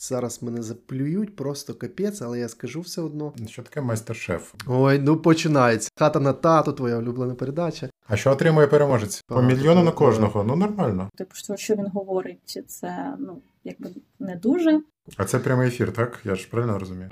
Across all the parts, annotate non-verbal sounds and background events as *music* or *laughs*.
Зараз мене заплюють, просто капець, але я скажу все одно. Що таке майстер-шеф? Ой, ну починається. Хата на тату, твоя улюблена передача. А що отримує переможець? По мільйону на кожного. Ну нормально. Типу, що, що він говорить, це ну якби не дуже. А це прямий ефір, так? Я ж правильно розумію.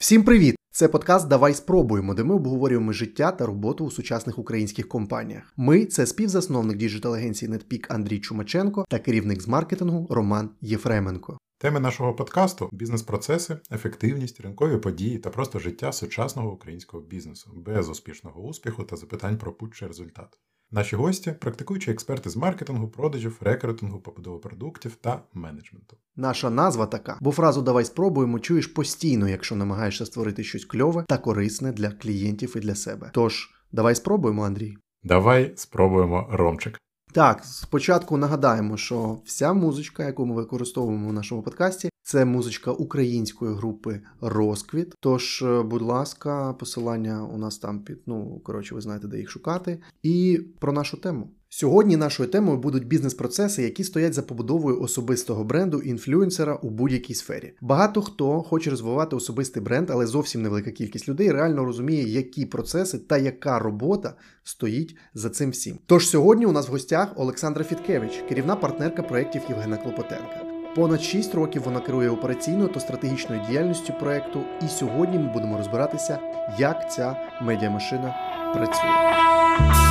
Всім привіт! Це подкаст Давай спробуємо, де ми обговорюємо життя та роботу у сучасних українських компаніях. Ми це співзасновник діджитал-агенції NetPeak Андрій Чумаченко та керівник з маркетингу Роман Єфременко. Теми нашого подкасту бізнес-процеси, ефективність, ринкові події та просто життя сучасного українського бізнесу без успішного успіху та запитань про путь чи результат. Наші гості практикуючі експерти з маркетингу, продажів, рекрутингу, побудови продуктів та менеджменту. Наша назва така, бо фразу Давай спробуємо чуєш постійно, якщо намагаєшся створити щось кльове та корисне для клієнтів і для себе. Тож, давай спробуємо, Андрій. Давай спробуємо ромчик. Так, спочатку нагадаємо, що вся музичка, яку ми використовуємо в нашому подкасті, це музичка української групи Розквіт. Тож, е, будь ласка, посилання у нас там під ну коротше, ви знаєте, де їх шукати. І про нашу тему. Сьогодні нашою темою будуть бізнес-процеси, які стоять за побудовою особистого бренду інфлюенсера у будь-якій сфері. Багато хто хоче розвивати особистий бренд, але зовсім невелика кількість людей реально розуміє, які процеси та яка робота стоїть за цим всім. Тож сьогодні у нас в гостях Олександра Фіткевич, керівна партнерка проєктів Євгена Клопотенка. Понад 6 років вона керує операційною та стратегічною діяльністю проекту, і сьогодні ми будемо розбиратися, як ця медіамашина працює.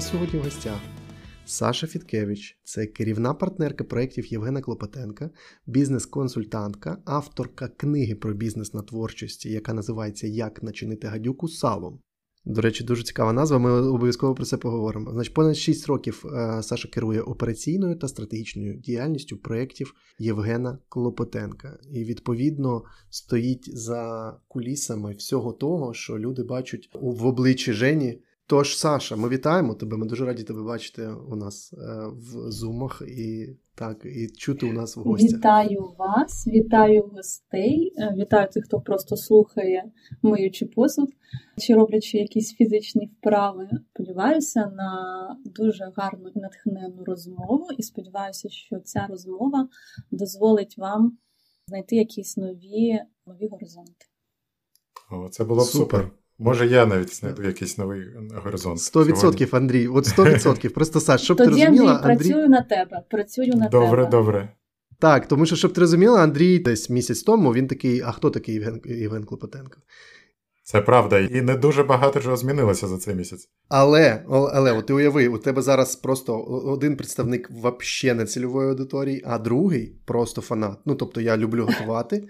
Нас сьогодні в гостях Саша Фіткевич, це керівна партнерка проєктів Євгена Клопотенка, бізнес-консультантка, авторка книги про бізнес на творчості, яка називається Як начинити гадюку салом. До речі, дуже цікава назва. Ми обов'язково про це поговоримо. Значить, понад 6 років е, Саша керує операційною та стратегічною діяльністю проєктів Євгена Клопотенка. І відповідно стоїть за кулісами всього того, що люди бачать в обличчі Жені. Тож, Саша, ми вітаємо тебе. Ми дуже раді тебе бачити у нас е, в зумах і так, і чути у нас в гостях. Вітаю вас, вітаю гостей, е, вітаю тих, хто просто слухає, миючи посуд чи роблячи якісь фізичні вправи. Сподіваюся на дуже гарну і натхненну розмову, і сподіваюся, що ця розмова дозволить вам знайти якісь нові нові горизонти. О, це було б супер. Може, я навіть знайду якийсь новий горизонт. 100%, Андрій, от 100%. *laughs* Просто Саш, щоб Тоді, ти розуміла, Андрій, працюю на тебе. Працюю на добре, тебе. Добре, добре. Так, тому що, щоб ти розуміла, Андрій десь місяць тому він такий: а хто такий Євген, Євген Клопотенко? Це правда, і не дуже багато чого змінилося за цей місяць. Але але от ти уяви, у тебе зараз просто один представник взагалі не цільової аудиторії, а другий просто фанат. Ну тобто я люблю готувати.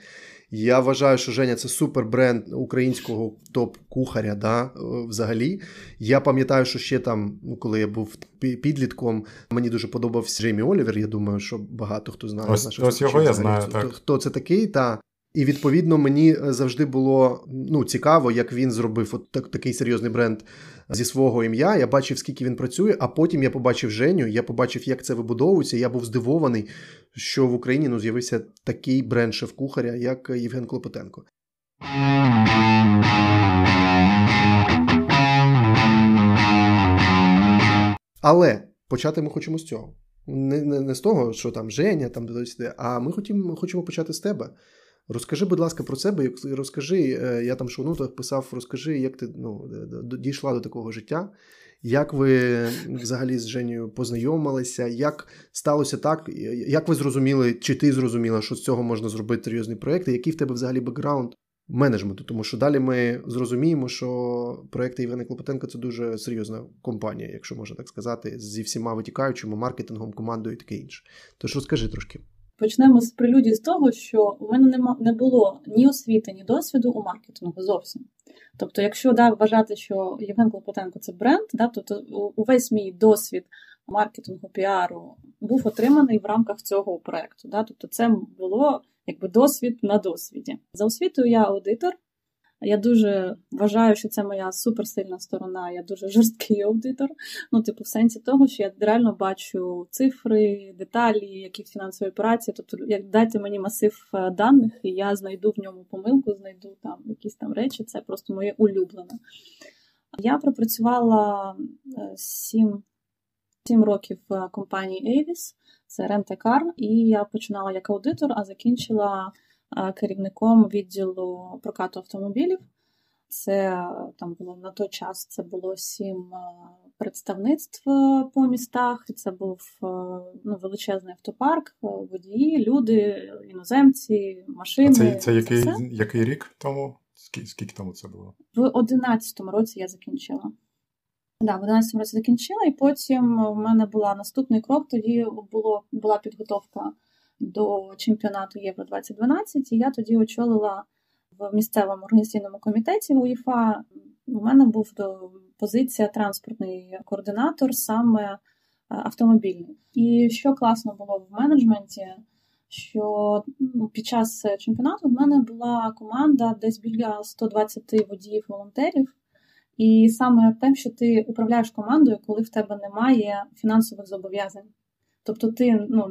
Я вважаю, що Женя це супер бренд українського топ-кухаря. да, Взагалі. Я пам'ятаю, що ще там, ну, коли я був підлітком, мені дуже подобався Джеймі Олівер. Я думаю, що багато хто знає ось, ось його я знаю, хто, так. хто це такий. Та і відповідно мені завжди було ну, цікаво, як він зробив от так, такий серйозний бренд зі свого ім'я. Я бачив, скільки він працює, а потім я побачив Женю, я побачив, як це вибудовується. Я був здивований, що в Україні ну, з'явився такий бренд шеф-кухаря, як Євген Клопотенко. Але почати ми хочемо з цього. Не не, не з того, що там Женя, там а ми хочемо, хочемо почати з тебе. Розкажи, будь ласка, про себе. Розкажи, е, я там в шоунотах писав, розкажи, як ти ну, дійшла до такого життя, як ви взагалі з Женєю познайомилися, як сталося так, як ви зрозуміли, чи ти зрозуміла, що з цього можна зробити серйозний проєкт, і який в тебе взагалі бекграунд менеджменту? Тому що далі ми зрозуміємо, що проєкти Євгена Клопотенка це дуже серйозна компанія, якщо можна так сказати, зі всіма витікаючими маркетингом, командою і таке інше. Тож розкажи трошки. Почнемо з прелюдії з того, що у мене нема не було ні освіти, ні досвіду у маркетингу зовсім. Тобто, якщо да, вважати, що Євген Клопотенко це бренд, да, то увесь мій досвід маркетингу, піару був отриманий в рамках цього проекту. Да, Тобто, це було якби досвід на досвіді. За освітою я аудитор. Я дуже вважаю, що це моя суперсильна сторона. Я дуже жорсткий аудитор. Ну, типу, в сенсі того, що я реально бачу цифри, деталі, які фінансові операції. Тобто, як дайте мені масив е, даних, і я знайду в ньому помилку, знайду там якісь там речі. Це просто моє улюблене. Я пропрацювала е, сім 7 років в компанії Avis, це Рентекар, і я починала як аудитор, а закінчила керівником відділу прокату автомобілів. Це там було на той час це було сім представництв по містах. Це був ну, величезний автопарк, водії, люди, іноземці, машини. А це це який який рік тому? Скільки, скільки тому це було? В 11 році я закінчила. Да, в 11 році закінчила, і потім в мене була наступний крок. Тоді було була підготовка до чемпіонату Євро 2012, і я тоді очолила в місцевому організаційному комітеті УЄФА. У мене був до позиція транспортний координатор, саме е, автомобільний. І що класно було в менеджменті, що ну, під час чемпіонату в мене була команда десь біля 120 водіїв-волонтерів. І саме тим, що ти управляєш командою, коли в тебе немає фінансових зобов'язань. Тобто ти ну,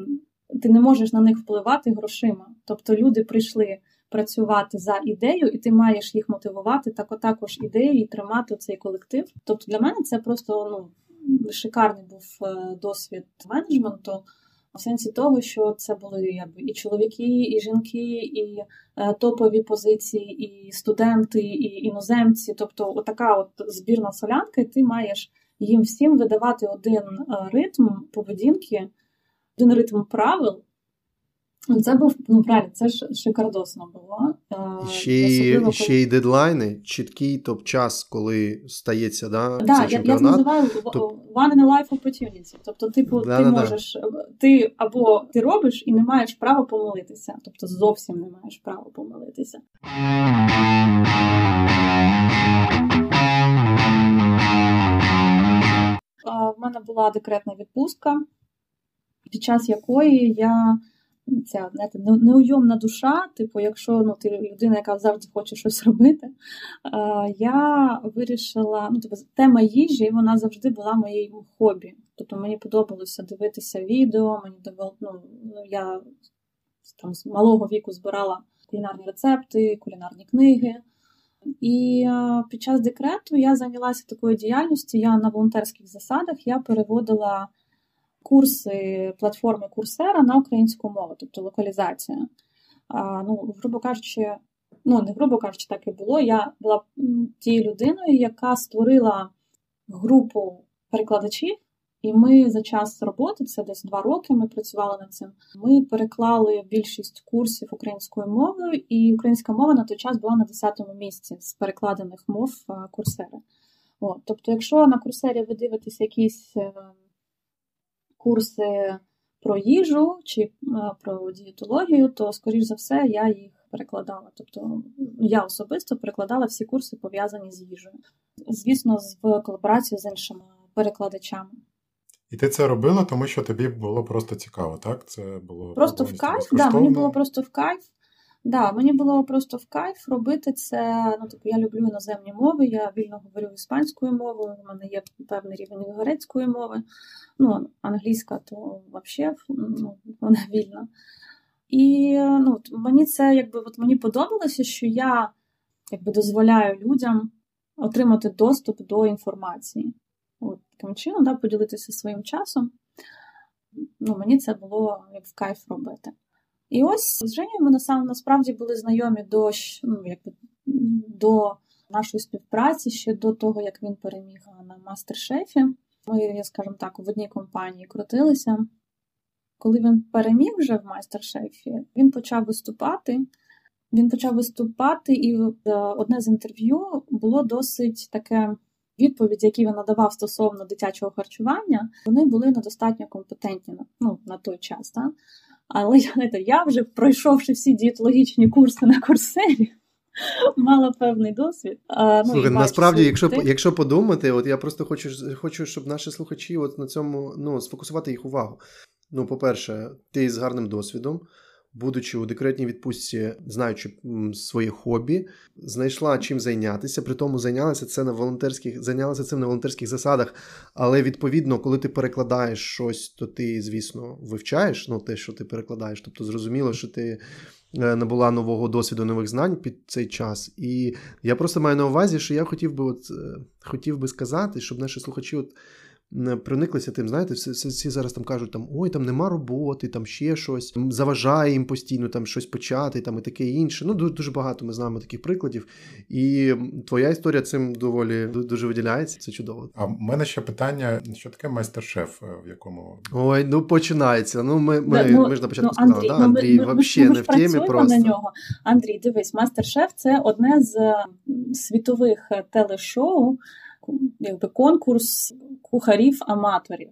ти не можеш на них впливати грошима. Тобто люди прийшли працювати за ідею, і ти маєш їх мотивувати так, також ідею і тримати цей колектив. Тобто для мене це просто ну, шикарний був е, досвід менеджменту. В сенсі того, що це були якби і чоловіки, і жінки, і е, топові позиції, і студенти, і іноземці. Тобто, отака от збірна солянка, і ти маєш їм всім видавати один е, ритм поведінки, один ритм правил. Це був ну правильно, це ж шикардосно було. Е, ще й ще й дедлайни, чіткий топ-час, коли стається да, да, цей я, чемпіонат. Я називаю Топ... one in a life opportunity. Тобто, типу, да, ти да, можеш, ти або ти робиш і не маєш права помилитися. Тобто зовсім не маєш права помилитися. В мене була декретна відпустка, під час якої я ця знаєте, неуйомна душа, типу, якщо ну, ти людина, яка завжди хоче щось *laughs* робити, я вирішила, ну, тобто, тема їжі вона завжди була моїм хобі. Тобто мені подобалося дивитися відео, мені ну, я там з малого віку збирала кулінарні рецепти, кулінарні книги. І під час декрету я зайнялася такою діяльністю. Я на волонтерських засадах я переводила курси платформи Курсера на українську мову, тобто локалізація. А, Ну, грубо кажучи, ну не грубо кажучи, так і було. Я була тією людиною, яка створила групу перекладачів, і ми за час роботи, це десь два роки, ми працювали над цим. Ми переклали більшість курсів українською мовою, і українська мова на той час була на 10-му місці з перекладених мов курсери. От, Тобто, якщо на курсері ви дивитесь якісь е, курси про їжу чи е, про дієтологію, то, скоріш за все, я їх перекладала. Тобто я особисто перекладала всі курси, пов'язані з їжею. Звісно, в колаборації з іншими перекладачами. І ти це робила, тому що тобі було просто цікаво, так? Це було просто в кайф. Да, мені було просто в кайф. Да, мені було просто в кайф робити це. Ну, типу, я люблю іноземні мови, я вільно говорю іспанською мовою, у мене є певний рівень грецької мови. Ну, англійська, то взагалі ну, вона вільна. І ну, мені це якби от мені подобалося, що я якби дозволяю людям отримати доступ до інформації. От Таким чином, да, поділитися своїм часом. Ну, Мені це було як в кайф робити. І ось з Женєю ми насправді були знайомі до ну, якби, до нашої співпраці ще до того, як він переміг на мастер-шефі. Ми, скажімо так, в одній компанії крутилися. Коли він переміг вже в майстер-шефі, він почав виступати. Він почав виступати, і е, одне з інтерв'ю було досить таке відповідь, які він надавав стосовно дитячого харчування, вони були недостатньо компетентні ну, на той час. Так? Але знаєте, я вже пройшовши всі дієтологічні курси на курсері, мала певний досвід. А, ну, Слухай, насправді, якщо якщо подумати, от я просто хочу, хочу, щоб наші слухачі от на цьому ну, сфокусувати їх увагу. Ну, по-перше, ти з гарним досвідом. Будучи у декретній відпустці, знаючи своє хобі, знайшла чим зайнятися, при тому зайнялася це на волонтерських, зайнялася цим на волонтерських засадах. Але відповідно, коли ти перекладаєш щось, то ти, звісно, вивчаєш ну, те, що ти перекладаєш. Тобто, зрозуміло, що ти. Е, набула нового досвіду, нових знань під цей час. І я просто маю на увазі, що я хотів би от, е, хотів би сказати, щоб наші слухачі от прониклися тим, знаєте, всі, всі зараз там кажуть, там ой, там нема роботи, там ще щось, заважає їм постійно там щось почати, там і таке інше. Ну, дуже багато ми знаємо таких прикладів. І твоя історія цим доволі дуже виділяється. Це чудово. А в мене ще питання: що таке майстер-шеф, е, в якому ой, ну починається. Ну, ми ми, ну, ми ж на початку ну, сказали, да, Андрій ми, взагалі не в темі просто. на нього. Андрій, дивись, майстер-шеф це одне з світових телешоу якби конкурс кухарів-аматорів.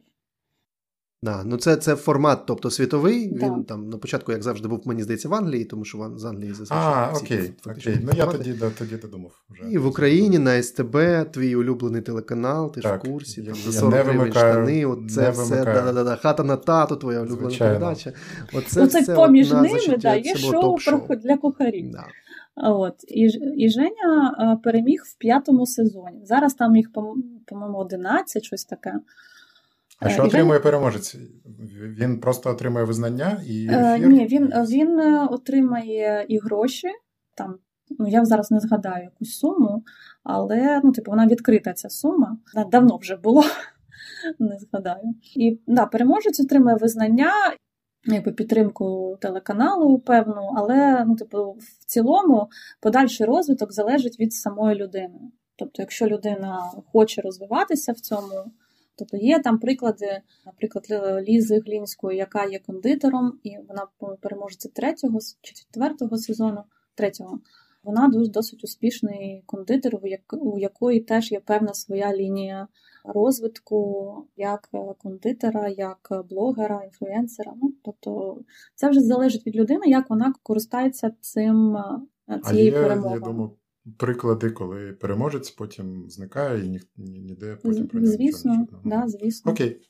Да, ну це це формат, тобто світовий. Да. Він там на початку, як завжди, був, мені здається, в Англії, тому що з Англії зазвичай. А, окей, окей. Ну я тоді да, тоді додумав. Вже. І в Україні на СТБ, твій улюблений телеканал, ти так, ж в курсі, там, за 40 гривень штани, от це все, да-да-да, хата на тату, твоя улюблена Звичайно. передача. Оце Оце все поміж от, ними да, є шоу про для кухарів. Да. От і і Женя е, переміг в п'ятому сезоні. Зараз там їх, по-моєму, 11, щось таке. А що і отримує Женя... переможець? Він просто отримує визнання і е, ефір? Ні, він він е, отримає і гроші. Там, ну я зараз не згадаю якусь суму, але ну, типу, вона відкрита ця сума. Давно вже було, *laughs* не згадаю. І да, переможець отримує визнання якби підтримку телеканалу, певну, але ну, типу, в цілому подальший розвиток залежить від самої людини. Тобто, якщо людина хоче розвиватися в цьому, тобто є там приклади, наприклад, Лізи Глінської, яка є кондитером, і вона переможеться третього чи четвертого сезону, третього. Вона досить успішний кондитер, у якої теж є певна своя лінія розвитку як кондитера, як блогера, інфлюенсера. Ну, Тобто це вже залежить від людини, як вона користається цим цією перемогою. Я думаю, приклади, коли переможець потім зникає і ні, ніде потім про нього Звісно, нічого да, звісно. Окей.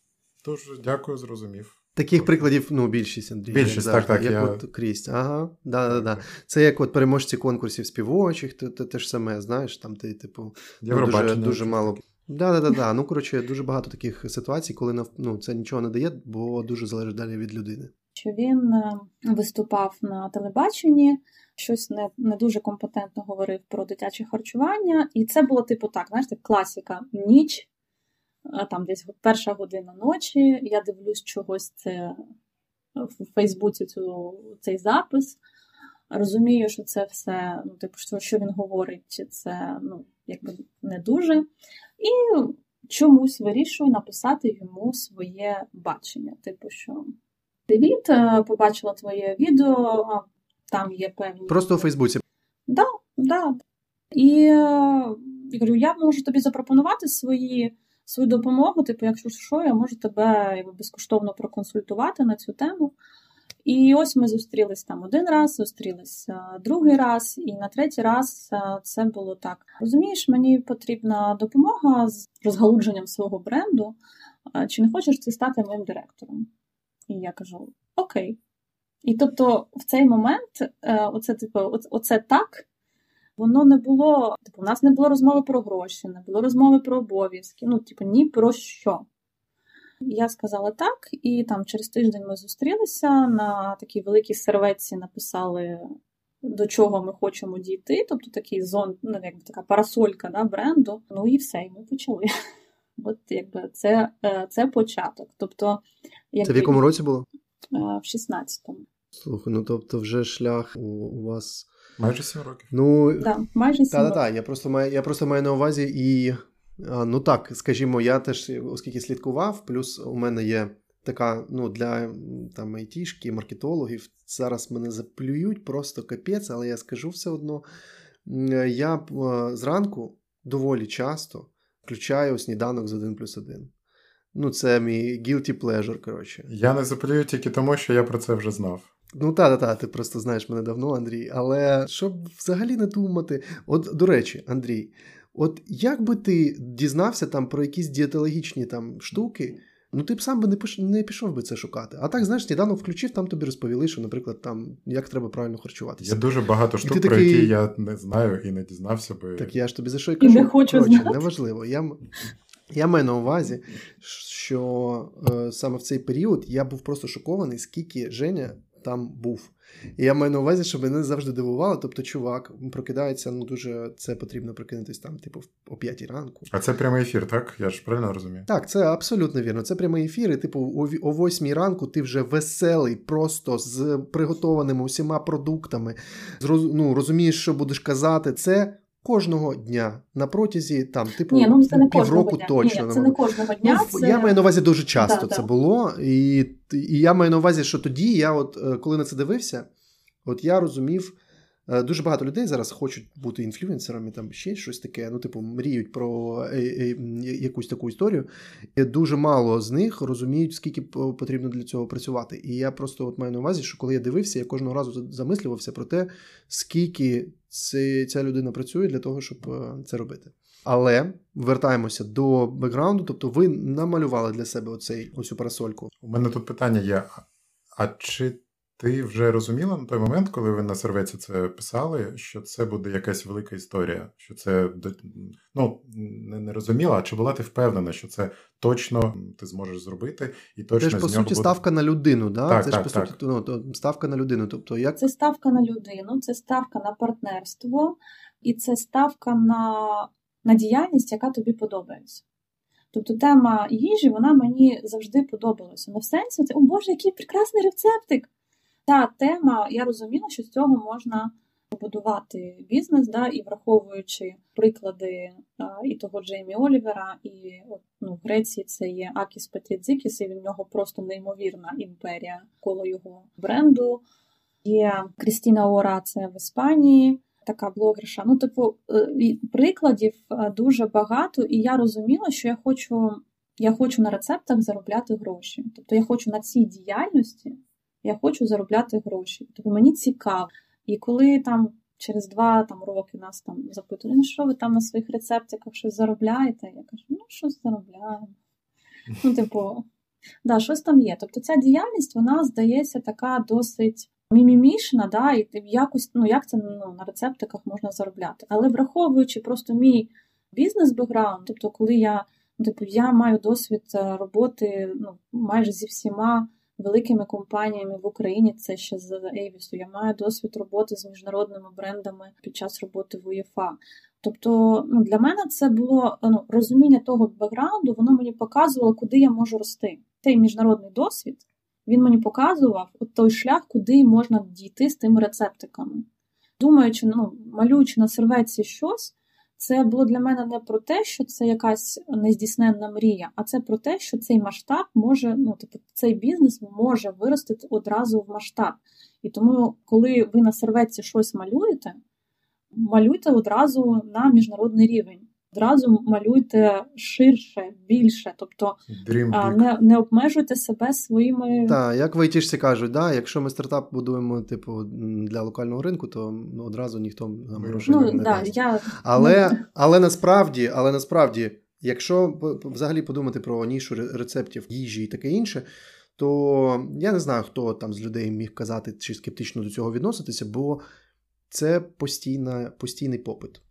Тож, дякую, зрозумів. Таких прикладів, ну, більшість Андрій. Більшість, так, так. Як я... от крізь. Ага, да, да, да. Це як от переможці конкурсів співочих, те, те, те ж саме, знаєш, там ти, типу, ну, дуже, дуже мало. Да, да, да, Ну, коротше, дуже багато таких ситуацій, коли ну, це нічого не дає, бо дуже залежить далі від людини. Що він е, виступав на телебаченні, щось не не дуже компетентно говорив про дитяче харчування, і це було типу так, знаєш, класіка ніч, там десь перша година ночі. Я дивлюсь чогось це в Фейсбуці цю, цей запис. Розумію, що це все, ну, типу, що він говорить, це ну, якби не дуже. І чомусь вирішую написати йому своє бачення. Типу, що привіт, е, побачила твоє відео, там є певні. Просто у Фейсбуці. Да, да. І е, я говорю, я можу тобі запропонувати свої. Свою допомогу, типу, якщо що, я можу тебе безкоштовно проконсультувати на цю тему. І ось ми зустрілись там один раз, зустрілись другий раз, і на третій раз це було так. Розумієш, мені потрібна допомога з розгалудженням свого бренду. Чи не хочеш ти стати моїм директором? І я кажу: Окей. І тобто в цей момент, е, оце типу, оце так. Воно не було, типу, у нас не було розмови про гроші, не було розмови про обов'язки, ну, типу, ні про що. Я сказала так, і там через тиждень ми зустрілися на такій великій серветці написали, до чого ми хочемо дійти. Тобто такий зон, ну якби така парасолька да, бренду. Ну і все, і ми почали. *laughs* От якби це е, це початок. Тобто, якби, Це в якому році було? Е, в 16-му. Слухай, ну тобто, вже шлях у, у вас. Майже 7 років. Ну, да, майже 7 років. Так, я просто маю, я просто маю на увазі і Ну так, скажімо, я теж, оскільки слідкував, плюс у мене є така, ну, для там айтішки, маркетологів, зараз мене заплюють просто капець, але я скажу все одно. Я зранку доволі часто включаю сніданок з 1 плюс 1. Ну, це мій guilty pleasure, коротше. Я не заплюю тільки тому, що я про це вже знав. Ну, та, та, та, ти просто знаєш мене давно, Андрій. Але щоб взагалі не думати. От, до речі, Андрій, От як би ти дізнався там про якісь дієтологічні там штуки, Ну, ти б сам би не пиш... не пішов би це шукати. А так, знаєш, сніданок включив, там тобі розповіли, що, наприклад, там як треба правильно харчуватися. Є дуже багато штук, про які я не знаю і не дізнався би. Так я ж тобі за що й кажу. І не хочу Коротше, знати. неважливо. Я, я маю на увазі, що е, саме в цей період я був просто шокований, скільки Женя там був. І я маю на увазі, що мене завжди дивувало. Тобто, чувак прокидається, ну дуже це потрібно прокинутись там, типу, о 5 ранку. А це прямий ефір, так? Я ж правильно розумію? Так, це абсолютно вірно. Це прямий ефір. І, типу, о, о 8 ранку ти вже веселий, просто з приготованими усіма продуктами. Ну, розумієш, що будеш казати. Це. Кожного дня на протязі там, типу, Ні, ну це не півроку кожного дня. точно. Ні, це не кожного дня. Ну, це... Я маю на увазі дуже часто Да, це да. було. І, і я маю на увазі, що тоді я, от е, коли на це дивився, от я розумів. е, Дуже багато людей зараз хочуть бути інфлюенсерами, там ще щось таке, ну, типу, мріють про е, якусь таку історію. І дуже мало з них розуміють, скільки потрібно для цього працювати. І я просто от маю на увазі, що коли я дивився, я кожного разу замислювався про те, скільки ця людина працює для того, щоб е, це робити. Але вертаємося до бекграунду, тобто ви намалювали для себе оцей оцю парасольку. У мене тут питання є: а чи ти вже розуміла на той момент, коли ви на сервеці це писали, що це буде якась велика історія? Що це ну, не, не розуміла, а чи була ти впевнена, що це точно ти зможеш зробити, і точно Це ж по нього суті буде... ставка на людину, да? Так, це так, ж по так. суті ну, то ставка на людину. Тобто, як Це ставка на людину, це ставка на партнерство, і це ставка на, на діяльність, яка тобі подобається. Тобто тема їжі, вона мені завжди подобалася. Не в сенсі, це, о Боже, який прекрасний рецептик. Та тема, я розуміла, що з цього можна побудувати бізнес, да, і враховуючи приклади а, і того Джеймі Олівера, і ну, в Греції це є Акіс Петрідзикіс, і в нього просто неймовірна імперія коло його бренду. Є Крістіна Ора, це в Іспанії, така блогерша. Ну, типу, е, прикладів е, дуже багато, і я розуміла, що я хочу, я хочу на рецептах заробляти гроші. Тобто я хочу на цій діяльності, я хочу заробляти гроші. Тобто мені цікаво. І коли там через два там, роки нас там запитують, ну що ви там на своїх рецептиках щось заробляєте? Я кажу, ну щось заробляємо. Ну, типу, да, щось там є. Тобто ця діяльність, вона здається така досить мімімішна, да, і якось, ну як це ну, на рецептиках можна заробляти. Але враховуючи просто мій бізнес-бекграунд, тобто, коли я, ну, типу, я маю досвід е, роботи ну, майже зі всіма великими компаніями в Україні, це ще з Avis 'у, я маю досвід роботи з міжнародними брендами під час роботи в УЄФА. Тобто, ну, для мене це було ну, розуміння того бекграунду, воно мені показувало, куди я можу рости. Той міжнародний досвід він мені показував от той шлях, куди можна дійти з тими рецептиками. Думаючи, ну, малюючи на серветці щось, це було для мене не про те, що це якась нездійсненна мрія, а це про те, що цей масштаб може, ну, типу, цей бізнес може вирости одразу в масштаб. І тому, коли ви на серветці щось малюєте, малюйте одразу на міжнародний рівень. Одразу малюйте ширше, більше, тобто Dream не, не обмежуйте себе своїми. Так, як в айтішці кажуть, да, якщо ми стартап будуємо типу для локального ринку, то ну, одразу ніхто нам грошей Ну, не да, дасть. я, Але, але насправді, але насправді, якщо взагалі подумати про нішу рецептів їжі і таке інше, то я не знаю, хто там з людей міг казати чи скептично до цього відноситися, бо це постійна, постійний попит.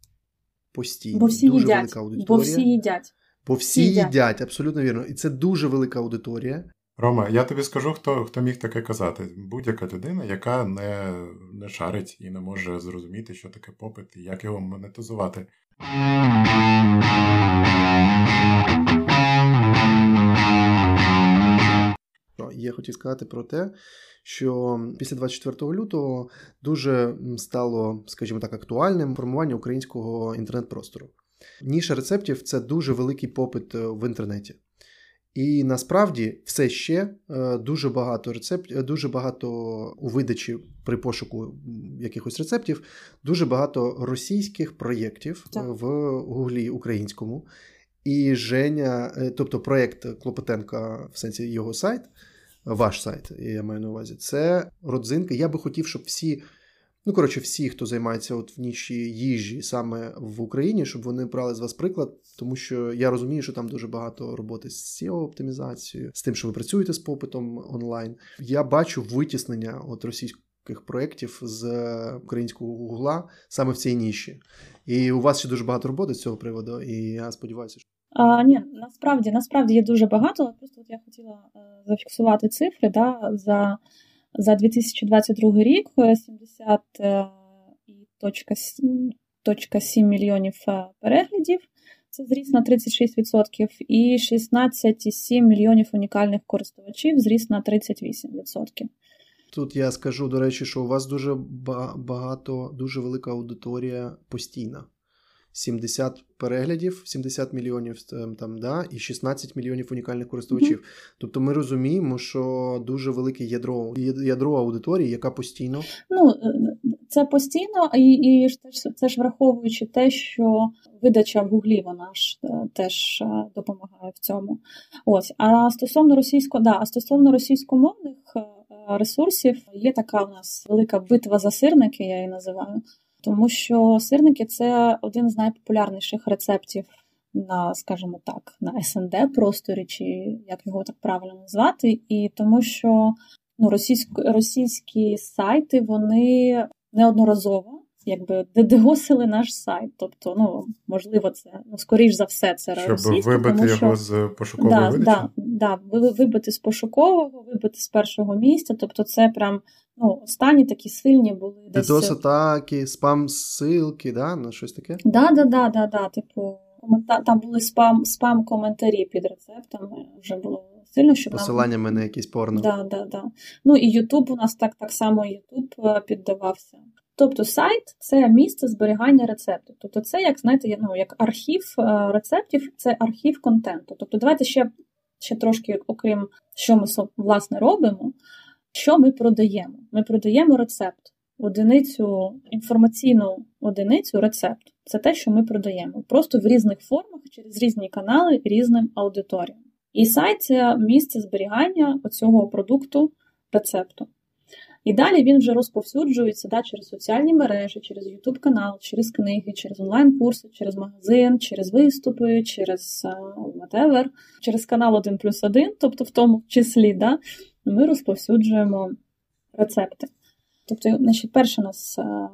Постійний, бо всі дуже їдять, велика аудиторія. бо всі їдять. Бо всі їдять. їдять, абсолютно вірно. І це дуже велика аудиторія. Рома, я тобі скажу, хто, хто міг таке казати. Будь-яка людина, яка не, не шарить і не може зрозуміти, що таке попит і як його монетизувати. Я хотів сказати про те, що після 24 лютого дуже стало, скажімо так, актуальним формування українського інтернет-простору. Ніша рецептів це дуже великий попит е, в інтернеті. І насправді все ще е, дуже багато рецептів, дуже багато у видачі при пошуку якихось рецептів, дуже багато російських проєктів Так. е, в Гуглі українському. І Женя, е, тобто проєкт Клопотенка, в сенсі його сайт, ваш сайт, я маю на увазі, це родзинка. Я би хотів, щоб всі ну коротше, всі, хто займається от в ніші їжі саме в Україні, щоб вони брали з вас приклад, тому що я розумію, що там дуже багато роботи з seo оптимізацією з тим, що ви працюєте з попитом онлайн. Я бачу витіснення от російських проєктів з українського гугла саме в цій ніші. І у вас ще дуже багато роботи з цього приводу, і я сподіваюся, що. А, Ні, насправді насправді є дуже багато, просто от я хотіла е, зафіксувати цифри да, за за 2022 рік 70,7 е, мільйонів е, переглядів. Це зріс на 36%, і 16,7 мільйонів унікальних користувачів зріс на 38%. Тут я скажу, до речі, що у вас дуже багато, дуже велика аудиторія постійна. 70 переглядів, 70 мільйонів ем, там, да, і 16 мільйонів унікальних користувачів. Mm-hmm. Тобто ми розуміємо, що дуже велике ядро ядро аудиторії, яка постійно. Ну, е, це постійно, і і це ж враховуючи те, що видача в Гуглі вона ж е, теж е, допомагає в цьому. Ось. А стосовно російсько, да, а стосовно російськомовних ресурсів, є така у нас велика битва за сирники, я її називаю тому що сирники це один з найпопулярніших рецептів на, скажімо так, на СНД просторі, чи як його так правильно назвати, і тому що ну, російсько, російські сайти вони неодноразово якби дедегосили наш сайт. Тобто, ну можливо, це ну скоріш за все, це Щоб вибити тому, його з пошукової да, видачі? Да, да, вибити з пошукового, вибити з першого місця. Тобто, це прям ну останні такі сильні були десь... DDoS атаки, спам ссылки, да, на щось таке? Да, да, да, да, да. Типу, там були спам спам коментарі під рецептами. Вже було сильно, щоб посиланнями нам... на якісь порно. Да, да, да. Ну і Ютуб у нас так так само Ютуб е, піддавався. Тобто сайт це місце зберігання рецептів. Тобто, це як знаєте, ну, як архів е, рецептів, це архів контенту. Тобто, давайте ще ще трошки, окрім що ми власне робимо, що ми продаємо. Ми продаємо рецепт, одиницю, інформаційну одиницю рецепт. Це те, що ми продаємо. Просто в різних формах, через різні канали, різним аудиторіям. І сайт це місце зберігання цього продукту рецепту. І далі він вже розповсюджується да, через соціальні мережі, через YouTube канал, через книги, через онлайн-курси, через магазин, через виступи, через uh, whatever, через канал 1 плюс 1, тобто в тому числі, да, ми розповсюджуємо рецепти. Тобто, значить, перший у нас uh,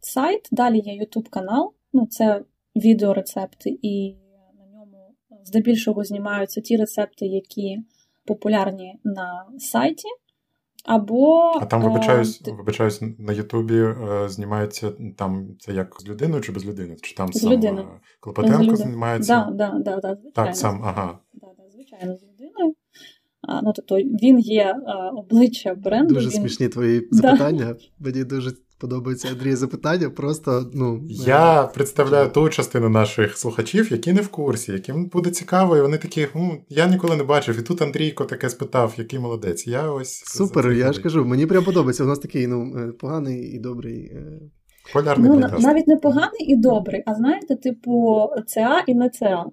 сайт, далі є YouTube канал, ну, це відеорецепти, і на ньому здебільшого знімаються ті рецепти, які популярні на сайті. Або а там вибачаюсь, ти... вибачаюсь на Ютубі е, знімається там це як з людиною чи без людини? Чи там з сам людиною. Е, Клопотенко знімається? Да, да, да, да, звичайно. Так, сам, ага. Да, да, звичайно, з людиною. Ну, тобто він є обличчя бренду. Дуже він... смішні твої запитання. Мені дуже подобається Андрій запитання. Просто ну я представляю ту частину наших слухачів, які не в курсі, яким буде цікаво, і вони такі, ну я ніколи не бачив. І тут Андрійко таке спитав, який молодець. Я ось супер. Я ж кажу, мені прям подобається. У нас такий ну е, поганий і добрий. Е, Полярний ну, навіть не поганий і добрий, а знаєте, типу, ЦА і не ЦА.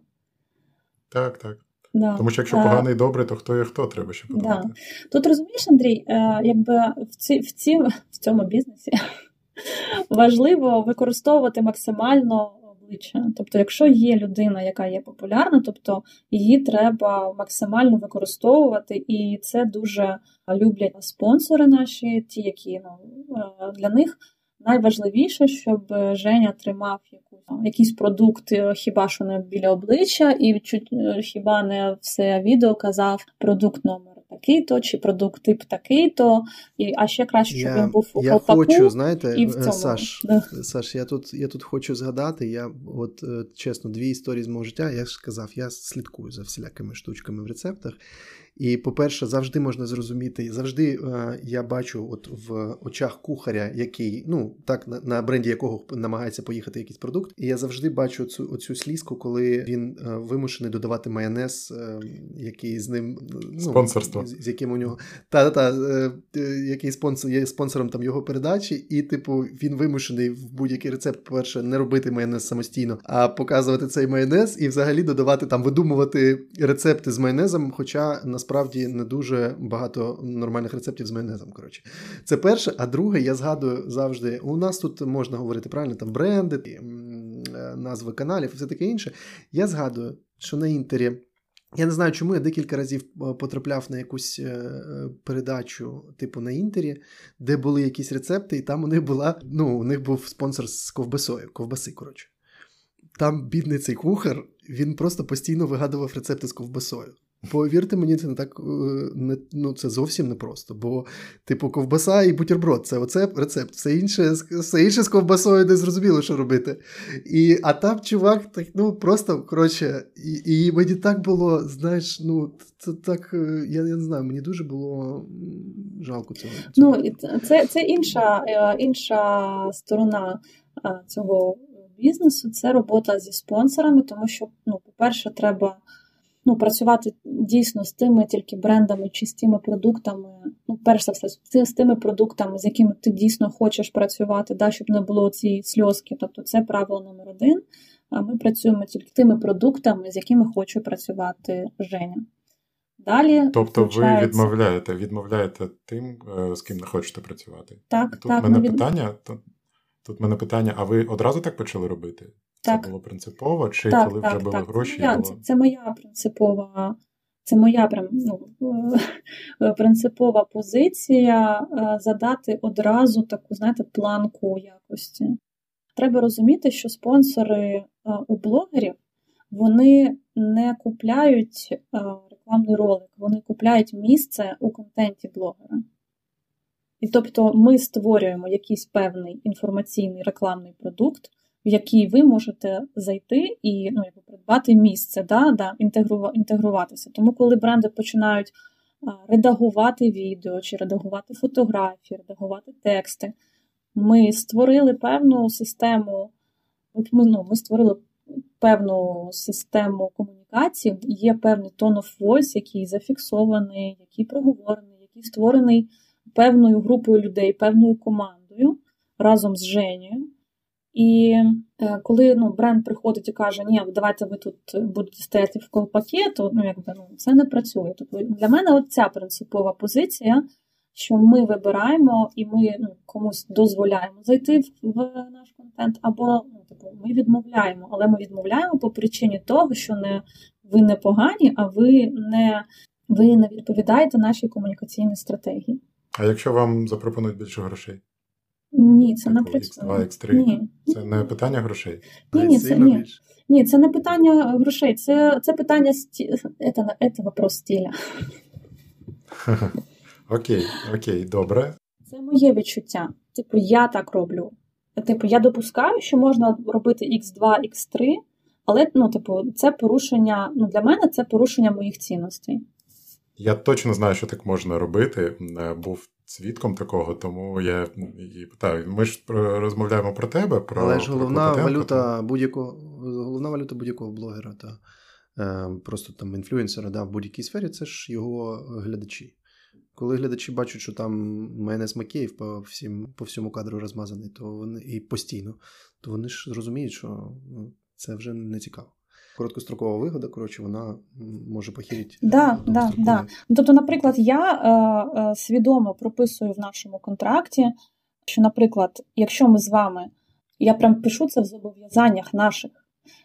Так, так. Да. Тому що якщо поганий і добрий, то хто є хто треба ще подумати. Да. Тут розумієш, Андрій, е, якби в ці, в, ці, в цьому бізнесі *laughs* важливо використовувати максимально обличчя. Тобто, якщо є людина, яка є популярна, тобто її треба максимально використовувати, і це дуже люблять спонсори наші, ті, які ну, е, для них найважливіше, щоб Женя тримав якийсь продукт, е, хіба що не біля обличчя, і е, хіба не все відео казав продукт номер такий-то, чи продукт тип такий-то, і а ще краще, щоб я, він був у я колпаку. хочу, знаєте, і в цьому. Саш, да. Саш, я тут я тут хочу згадати. Я от чесно, дві історії з мого життя. Я ж сказав, я слідкую за всілякими штучками в рецептах. І, по-перше, завжди можна зрозуміти, завжди е, я бачу, от в очах кухаря, який ну так на, на бренді якого намагається поїхати якийсь продукт, і я завжди бачу цю оцю слізку, коли він е, вимушений додавати майонез, е, який з ним ну, спонсорство, з, яким у нього та та, та е, який спонсор є спонсором там його передачі, і типу він вимушений в будь-який рецепт, по перше, не робити майонез самостійно, а показувати цей майонез і взагалі додавати там, видумувати рецепти з майонезом. Хоча насправді не дуже багато нормальних рецептів з майонезом. Коротше, це перше. А друге, я згадую завжди. У нас тут можна говорити правильно там бренди, е, назви каналів і все таке інше. Я згадую, що на інтері. Я не знаю, чому я декілька разів е, потрапляв на якусь е, передачу, типу на інтері, де були якісь рецепти, і там у них була. Ну, у них був спонсор з ковбасою, ковбаси, коротше. Там бідний цей кухар, він просто постійно вигадував рецепти з ковбасою. Повірте мені, це не так е, не, ну це зовсім непросто. Бо, типу, ковбаса і бутерброд це оце рецепт. Все інше все інше з ковбасою не зрозуміло, що робити. І, А там чувак, так, ну просто коротше, і і мені так було, знаєш, ну це так, е, я, я не знаю, мені дуже було жалко цього. цього. Ну, Це це інша, е, інша сторона цього бізнесу. Це робота зі спонсорами, тому що, ну, по-перше, треба ну, працювати дійсно з тими тільки брендами чи з тими продуктами, ну, перш за все, з тими продуктами, з якими ти дійсно хочеш працювати, да, щоб не було цієї сльозки. Тобто це правило номер один. А ми працюємо тільки тими продуктами, з якими хоче працювати Женя. Далі, Тобто включається... ви відмовляєте відмовляєте тим, е, з ким не хочете працювати? Так, Тут так. мене від... питання. Тут мене питання: а ви одразу так почали робити? Так. Це було принципово, чи так, коли так, вже були так. гроші? Це, було... це, це моя принципова. Це моя прям ну, *laughs* принципова позиція е, задати одразу таку, знаєте, планку якості. Треба розуміти, що спонсори е, у блогерів вони не купляють е, рекламний ролик, вони купляють місце у контенті блогера. І тобто ми створюємо якийсь певний інформаційний рекламний продукт, в який ви можете зайти і ну, якби придбати місце, да, да, інтегруватися. Тому, коли бренди починають редагувати відео чи редагувати фотографії, редагувати тексти, ми створили певну систему. Ну, ми створили певну систему комунікації, є певний tone of voice, який зафіксований, який проговорений, який створений певною групою людей, певною командою разом з Женєю. І е, коли ну, бренд приходить і каже, ні, давайте ви тут будете стояти в колпакі, то ну, якби, ну, це не працює. Тобто для мене от ця принципова позиція, що ми вибираємо і ми ну, комусь дозволяємо зайти в, наш контент, або ну, типу, ми відмовляємо, але ми відмовляємо по причині того, що не ви не погані, а ви не, ви не відповідаєте нашій комунікаційній стратегії. А якщо вам запропонують більше грошей? Ні, це не працює. Ні. Це не питання грошей. Ні, ні, це ні. Ні, це не питання грошей, це це питання сті... це, це вопрос стиля. *laughs* Окей, окей, добре. Це моє відчуття. Типу, я так роблю. Типу, я допускаю, що можна робити X2, X3, але ну, типу, це порушення. Ну, для мене це порушення моїх цінностей. Я точно знаю, що так можна робити. Е, був свідком такого, тому я і питаю. Ми ж розмовляємо про тебе. про Але ж головна про валюта будь-якого головна валюта будь-якого блогера та е, просто там інфлюенсера да, в будь-якій сфері це ж його глядачі. Коли глядачі бачать, що там майонез Макеїв по всім, по всьому кадру розмазаний, то вони і постійно, то вони ж зрозуміють, що ну, це вже не цікаво короткострокова вигода, коротше, вона може похилити. Да, да, да. Ну, тобто, наприклад, я е, е, свідомо прописую в нашому контракті, що, наприклад, якщо ми з вами, я прям пишу це в зобов'язаннях наших,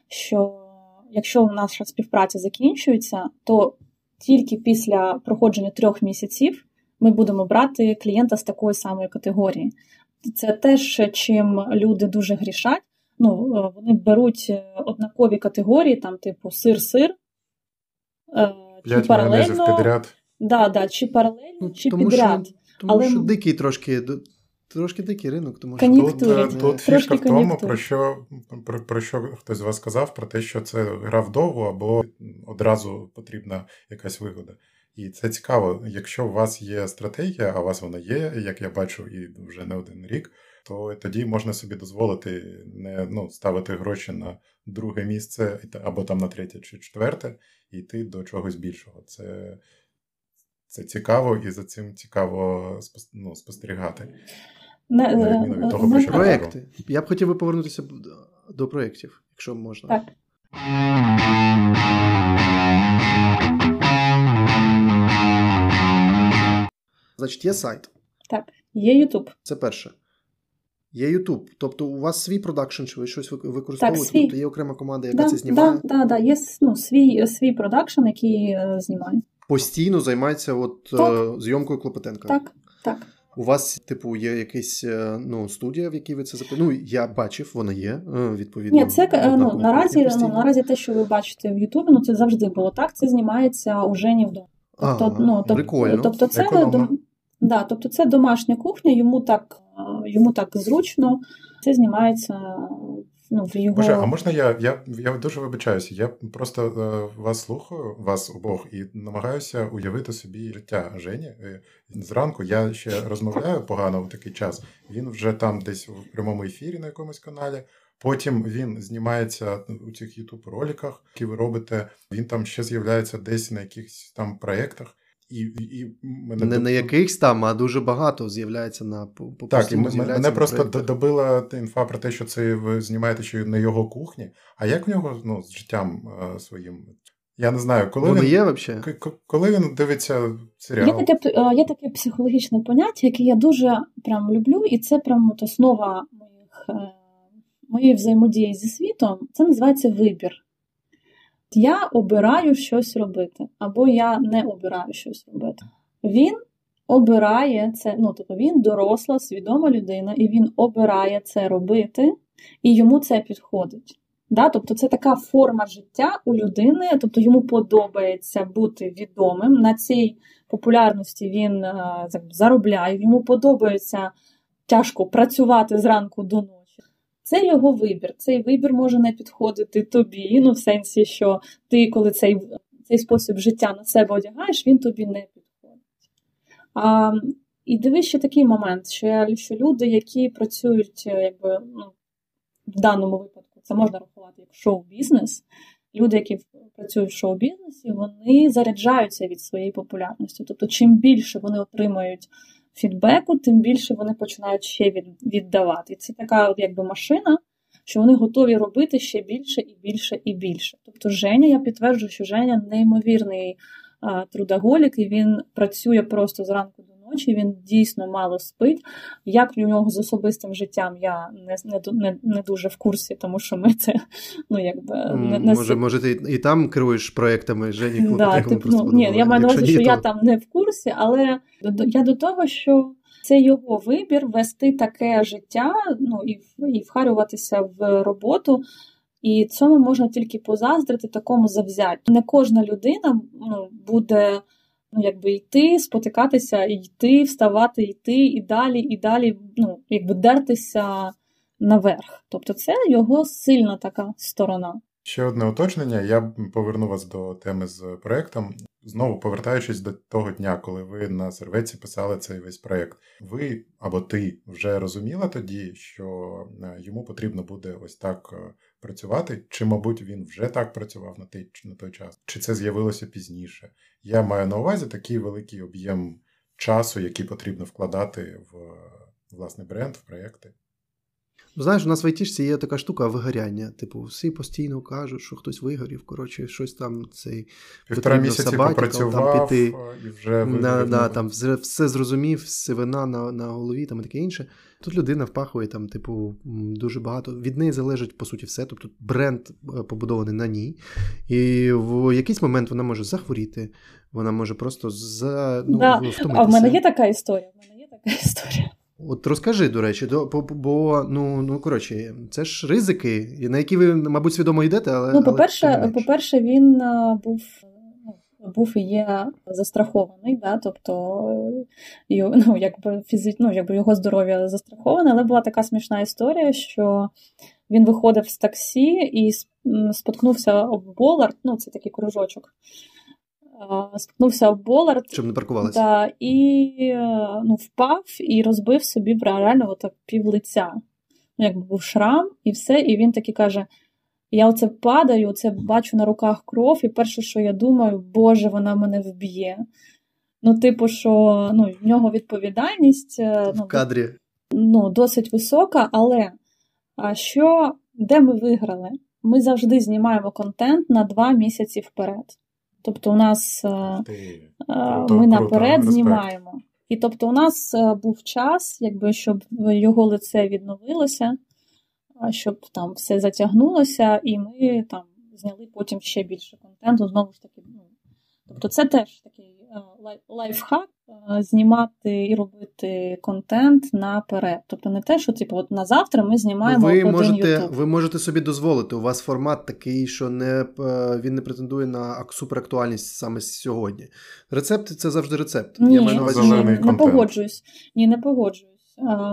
що якщо наша співпраця закінчується, то тільки після проходження трьох місяців ми будемо брати клієнта з такої самої категорії. Це теж чим люди дуже грішать ну, е, вони беруть е, однакові категорії, там, типу, сир-сир. Е, П'ять паралельно, підряд. Да, да, чи паралельно, ну, чи тому підряд. Що, тому Але... що дикий трошки. Трошки дикий ринок, тому що тут, тут фішка в тому, про що про, про що хтось з вас сказав, про те, що це гра вдовго або одразу потрібна якась вигода. І це цікаво, якщо у вас є стратегія, а у вас вона є, як я бачу, і вже не один рік, то тоді можна собі дозволити не ну, ставити гроші на друге місце або там на третє чи четверте, і йти до чогось більшого. Це це цікаво і за цим цікаво ну, спостерігати. На, на від е, того, про що проекти. Я б хотів би повернутися до проєктів, якщо можна. Так. Значить, є сайт. Так, є YouTube. Це перше. Є YouTube. Тобто у вас свій продакшн, чи ви щось використовуєте? Так, свій. Тобто є окрема команда, яка да, це знімає. Да, да, да. Є ну, свій, свій продакшн, який е, знімає. Постійно займається от, е, зйомкою Клопотенка. Так, так. У вас, типу, є якась е, ну, студія, в якій ви це записуєте? Ну, я бачив, вона є, е, відповідно. Ні, це е, ну, наразі, ну, наразі те, що ви бачите в Ютубі, ну це завжди було так. Це знімається у Жені вдома. Тобто, Ага, ну, тоб- прикольно. тобто це Економно. да, тобто це домашня кухня, йому так, йому так зручно. Це знімається ну, в його. Боже, а можна я, я, я дуже вибачаюся. Я просто е, вас слухаю, вас обох, і намагаюся уявити собі життя Жені. Е, Зранку я ще розмовляю погано в такий час. Він вже там десь в прямому ефірі на якомусь каналі. Потім він знімається у цих youtube роликах, які ви робите. Він там ще з'являється десь на якихось там проєктах. І, і мене Не доб- на якихось там, а дуже багато з'являється на по- так, і мене просто добила інфа про те, що це ви знімаєте ще й на його кухні. А як в нього ну, з життям е, своїм? Я не знаю, коли він, є к- коли він дивиться Є серіал. таке, е, є таке психологічне поняття, яке я дуже прям люблю, і це прям от основа моїх, е, моєї взаємодії зі світом. Це називається вибір. Я обираю щось робити, або я не обираю щось робити. Він обирає це, ну тобто він доросла, свідома людина, і він обирає це робити, і йому це підходить. Да? Тобто це така форма життя у людини, тобто йому подобається бути відомим. На цій популярності він е, заробляє, йому подобається тяжко працювати зранку до ночі. Це його вибір. Цей вибір може не підходити тобі, ну в сенсі, що ти, коли цей, цей спосіб життя на себе одягаєш, він тобі не підходить. А, і дивись ще такий момент, що, що люди, які працюють е, якби, ну, в даному випадку, це можна рахувати як шоу-бізнес. Люди, які працюють в шоу-бізнесі, вони заряджаються від своєї популярності. Тобто, чим більше вони отримують фідбеку, тим більше вони починають ще віддавати. І це така, от якби машина, що вони готові робити ще більше і більше і більше. Тобто, Женя, я підтверджую, що Женя неймовірний трудоголік, і він працює просто зранку до ночі. Він дійсно мало спить. Як у нього з особистим життям, я не, не, не, не дуже в курсі, тому що ми це ну якби не, не Може, може, ти і там керуєш проектами Жені Да, тип, ну, ні, я маю на увазі, що я там не в курсі, але до- до- я до того, що це його вибір вести таке життя, ну і, і вхарюватися в роботу. І цьому можна тільки позаздрити такому завзяттю. Не кожна людина ну, буде ну, якби йти, спотикатися, йти, вставати, йти, і далі, і далі, ну, якби дертися наверх. Тобто це його сильна така сторона. Ще одне уточнення. Я поверну вас до теми з проектом. Знову повертаючись до того дня, коли ви на серветці писали цей весь проект. Ви або ти вже розуміла тоді, що е, йому потрібно буде ось так е, працювати, чи, мабуть, він вже так працював на той, на той час, чи це з'явилося пізніше? Я маю на увазі такий великий об'єм часу, який потрібно вкладати в власний бренд, в проекти. Ну, Знаєш, у нас в айтішці є така штука вигоряння. Типу, всі постійно кажуть, що хтось вигорів. Коротше, щось там цей Півтора місяці попрацював там піти. і вже На, на, там все, все зрозумів, сивина на, на голові там і таке інше. Тут людина впахує там, типу, дуже багато. Від неї залежить по суті все. Тобто бренд е, побудований на ній. І в якийсь момент вона може захворіти, вона може просто за ну, Да. втомитися. А в мене є така історія. В мене є така *laughs* історія. От розкажи, до речі, до, бо, бо ну, ну коротше, це ж ризики, на які ви, мабуть, свідомо йдете, але. Ну, по-перше, по-перше, він е, був. ну, Був і є застрахований, да, тобто е, ну, якби фізи... ну, якби його здоров'я застраховане, але була така смішна історія, що він виходив з таксі і споткнувся об Болард, ну це такий кружочок. Е, Споткнувся об Болард, Щоб не паркувалися. Да, і е, ну, впав і розбив собі реально отак пів лиця. Ну, якби був шрам і все, і він таки каже: я оце падаю, оце бачу на руках кров, і перше, що я думаю, Боже, вона мене вб'є. Ну, типу, що ну, в нього відповідальність е, ну, В кадрі. ну, досить висока, але а що, де ми виграли? Ми завжди знімаємо контент на два місяці вперед. Тобто, у нас е, Ти... е, ми наперед знімаємо. І тобто, у нас е, був час, якби щоб його лице відновилося, щоб там все затягнулося, і ми там зняли потім ще більше контенту. Знову ж таки, ну, тобто, це теж такий лайфхак е, знімати і робити контент наперед. Тобто не те, що типу, от на завтра ми знімаємо ви один можете, YouTube. ви можете собі дозволити. У вас формат такий, що не він не претендує на суперактуальність саме сьогодні. Рецепти це завжди рецепт. Ні, Я маю на увазі, ні, не погоджуюсь. Ні, не погоджуюсь.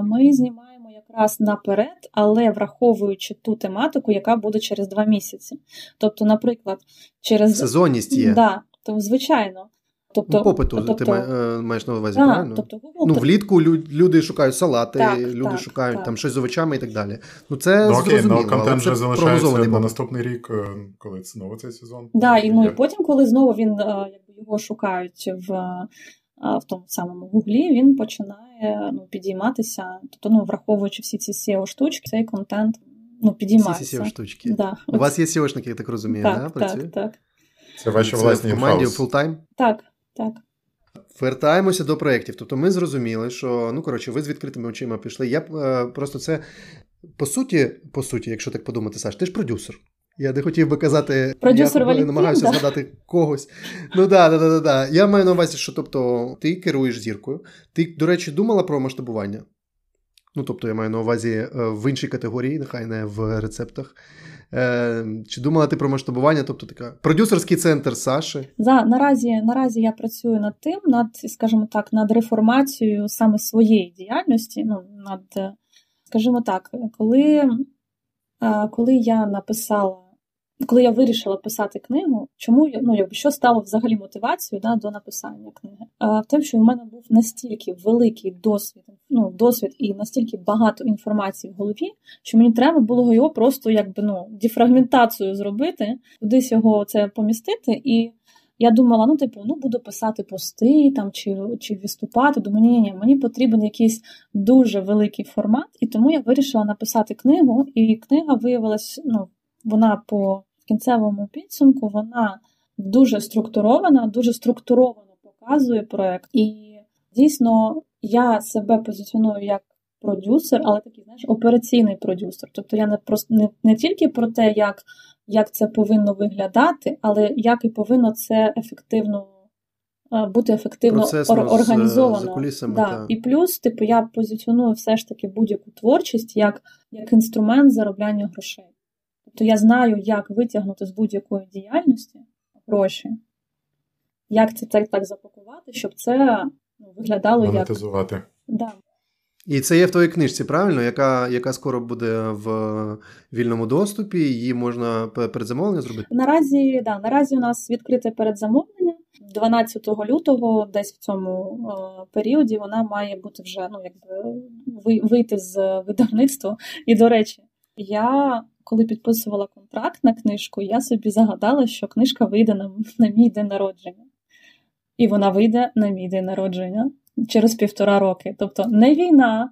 Ми знімаємо якраз наперед, але враховуючи ту тематику, яка буде через два місяці. Тобто, наприклад, через сезонність є. Да, то звичайно. Тобто, ну, попиту тобто, ти маєш на увазі, да, правильно? Тобто, Google... Ну, влітку люди шукають салати, так, люди так, шукають так. там щось з овочами і так далі. Ну, це ну, окей, зрозуміло, але контент вже залишається на наступний рік, е, коли знову цей сезон. Да, і, ну, і потім, коли знову він е, його шукають в е, в тому самому гуглі, він починає ну, підійматися. Тобто, ну, враховуючи всі ці SEO штучки, цей контент ну, підіймається. Всі SEO штучки. Да. У вас є SEO шники, я так розумію, так, да, так, так. Це ваші власні команді full-time? Так, так. Вертаємося до проєктів. Тобто ми зрозуміли, що ну коротше, ви з відкритими очима пішли. Я е, просто це по суті, по суті, якщо так подумати, Саш, ти ж продюсер. Я не хотів би казати, Продюсер я Валентин, намагаюся да? згадати когось. Ну да, да, да, да. Я маю на увазі, що тобто ти керуєш зіркою. Ти, до речі, думала про масштабування? Ну, тобто, я маю на увазі е, в іншій категорії, нехай не в рецептах. Е, Чи думала ти про масштабування? Тобто така продюсерський центр Саші? За наразі наразі я працюю над тим, над, скажімо так, над реформацією саме своєї діяльності. Ну, над, скажімо так, коли, коли я написала. Коли я вирішила писати книгу, чому ну, якби що стало взагалі мотивацією да, до написання книги? А в тим, що в мене був настільки великий досвід, ну, досвід і настільки багато інформації в голові, що мені треба було його просто якби ну, дефрагментацію зробити, кудись його це помістити. І я думала, ну, типу, ну буду писати пости там чи чи виступати. Думаю, ні, ні, мені потрібен якийсь дуже великий формат, і тому я вирішила написати книгу, і книга виявилась, ну вона по кінцевому підсумку вона дуже структурована, дуже структуровано показує проект. І дійсно я себе позиціоную як продюсер, але такий знаєш, операційний продюсер. Тобто я не просто не, не тільки про те, як як це повинно виглядати, але як і повинно це ефективно. Бути ефективно Процесно, організовано. З, за кулісами, да. та. І плюс, типу, я позиціоную все ж таки будь-яку творчість як як інструмент заробляння грошей. Тобто я знаю, як витягнути з будь-якої діяльності гроші, як це так, так запакувати, щоб це ну, виглядало Монетизувати. як. Да. І це є в твоїй книжці, правильно, яка яка скоро буде в вільному доступі, її можна передзамовлення зробити? Наразі да, наразі у нас відкрите передзамовлення. 12 лютого, десь в цьому е, періоді, вона має бути вже ну, якби вийти з видавництва. І, до речі, я коли підписувала контракт на книжку, я собі загадала, що книжка вийде на, на мій день народження. І вона вийде на мій день народження через півтора роки. Тобто не війна,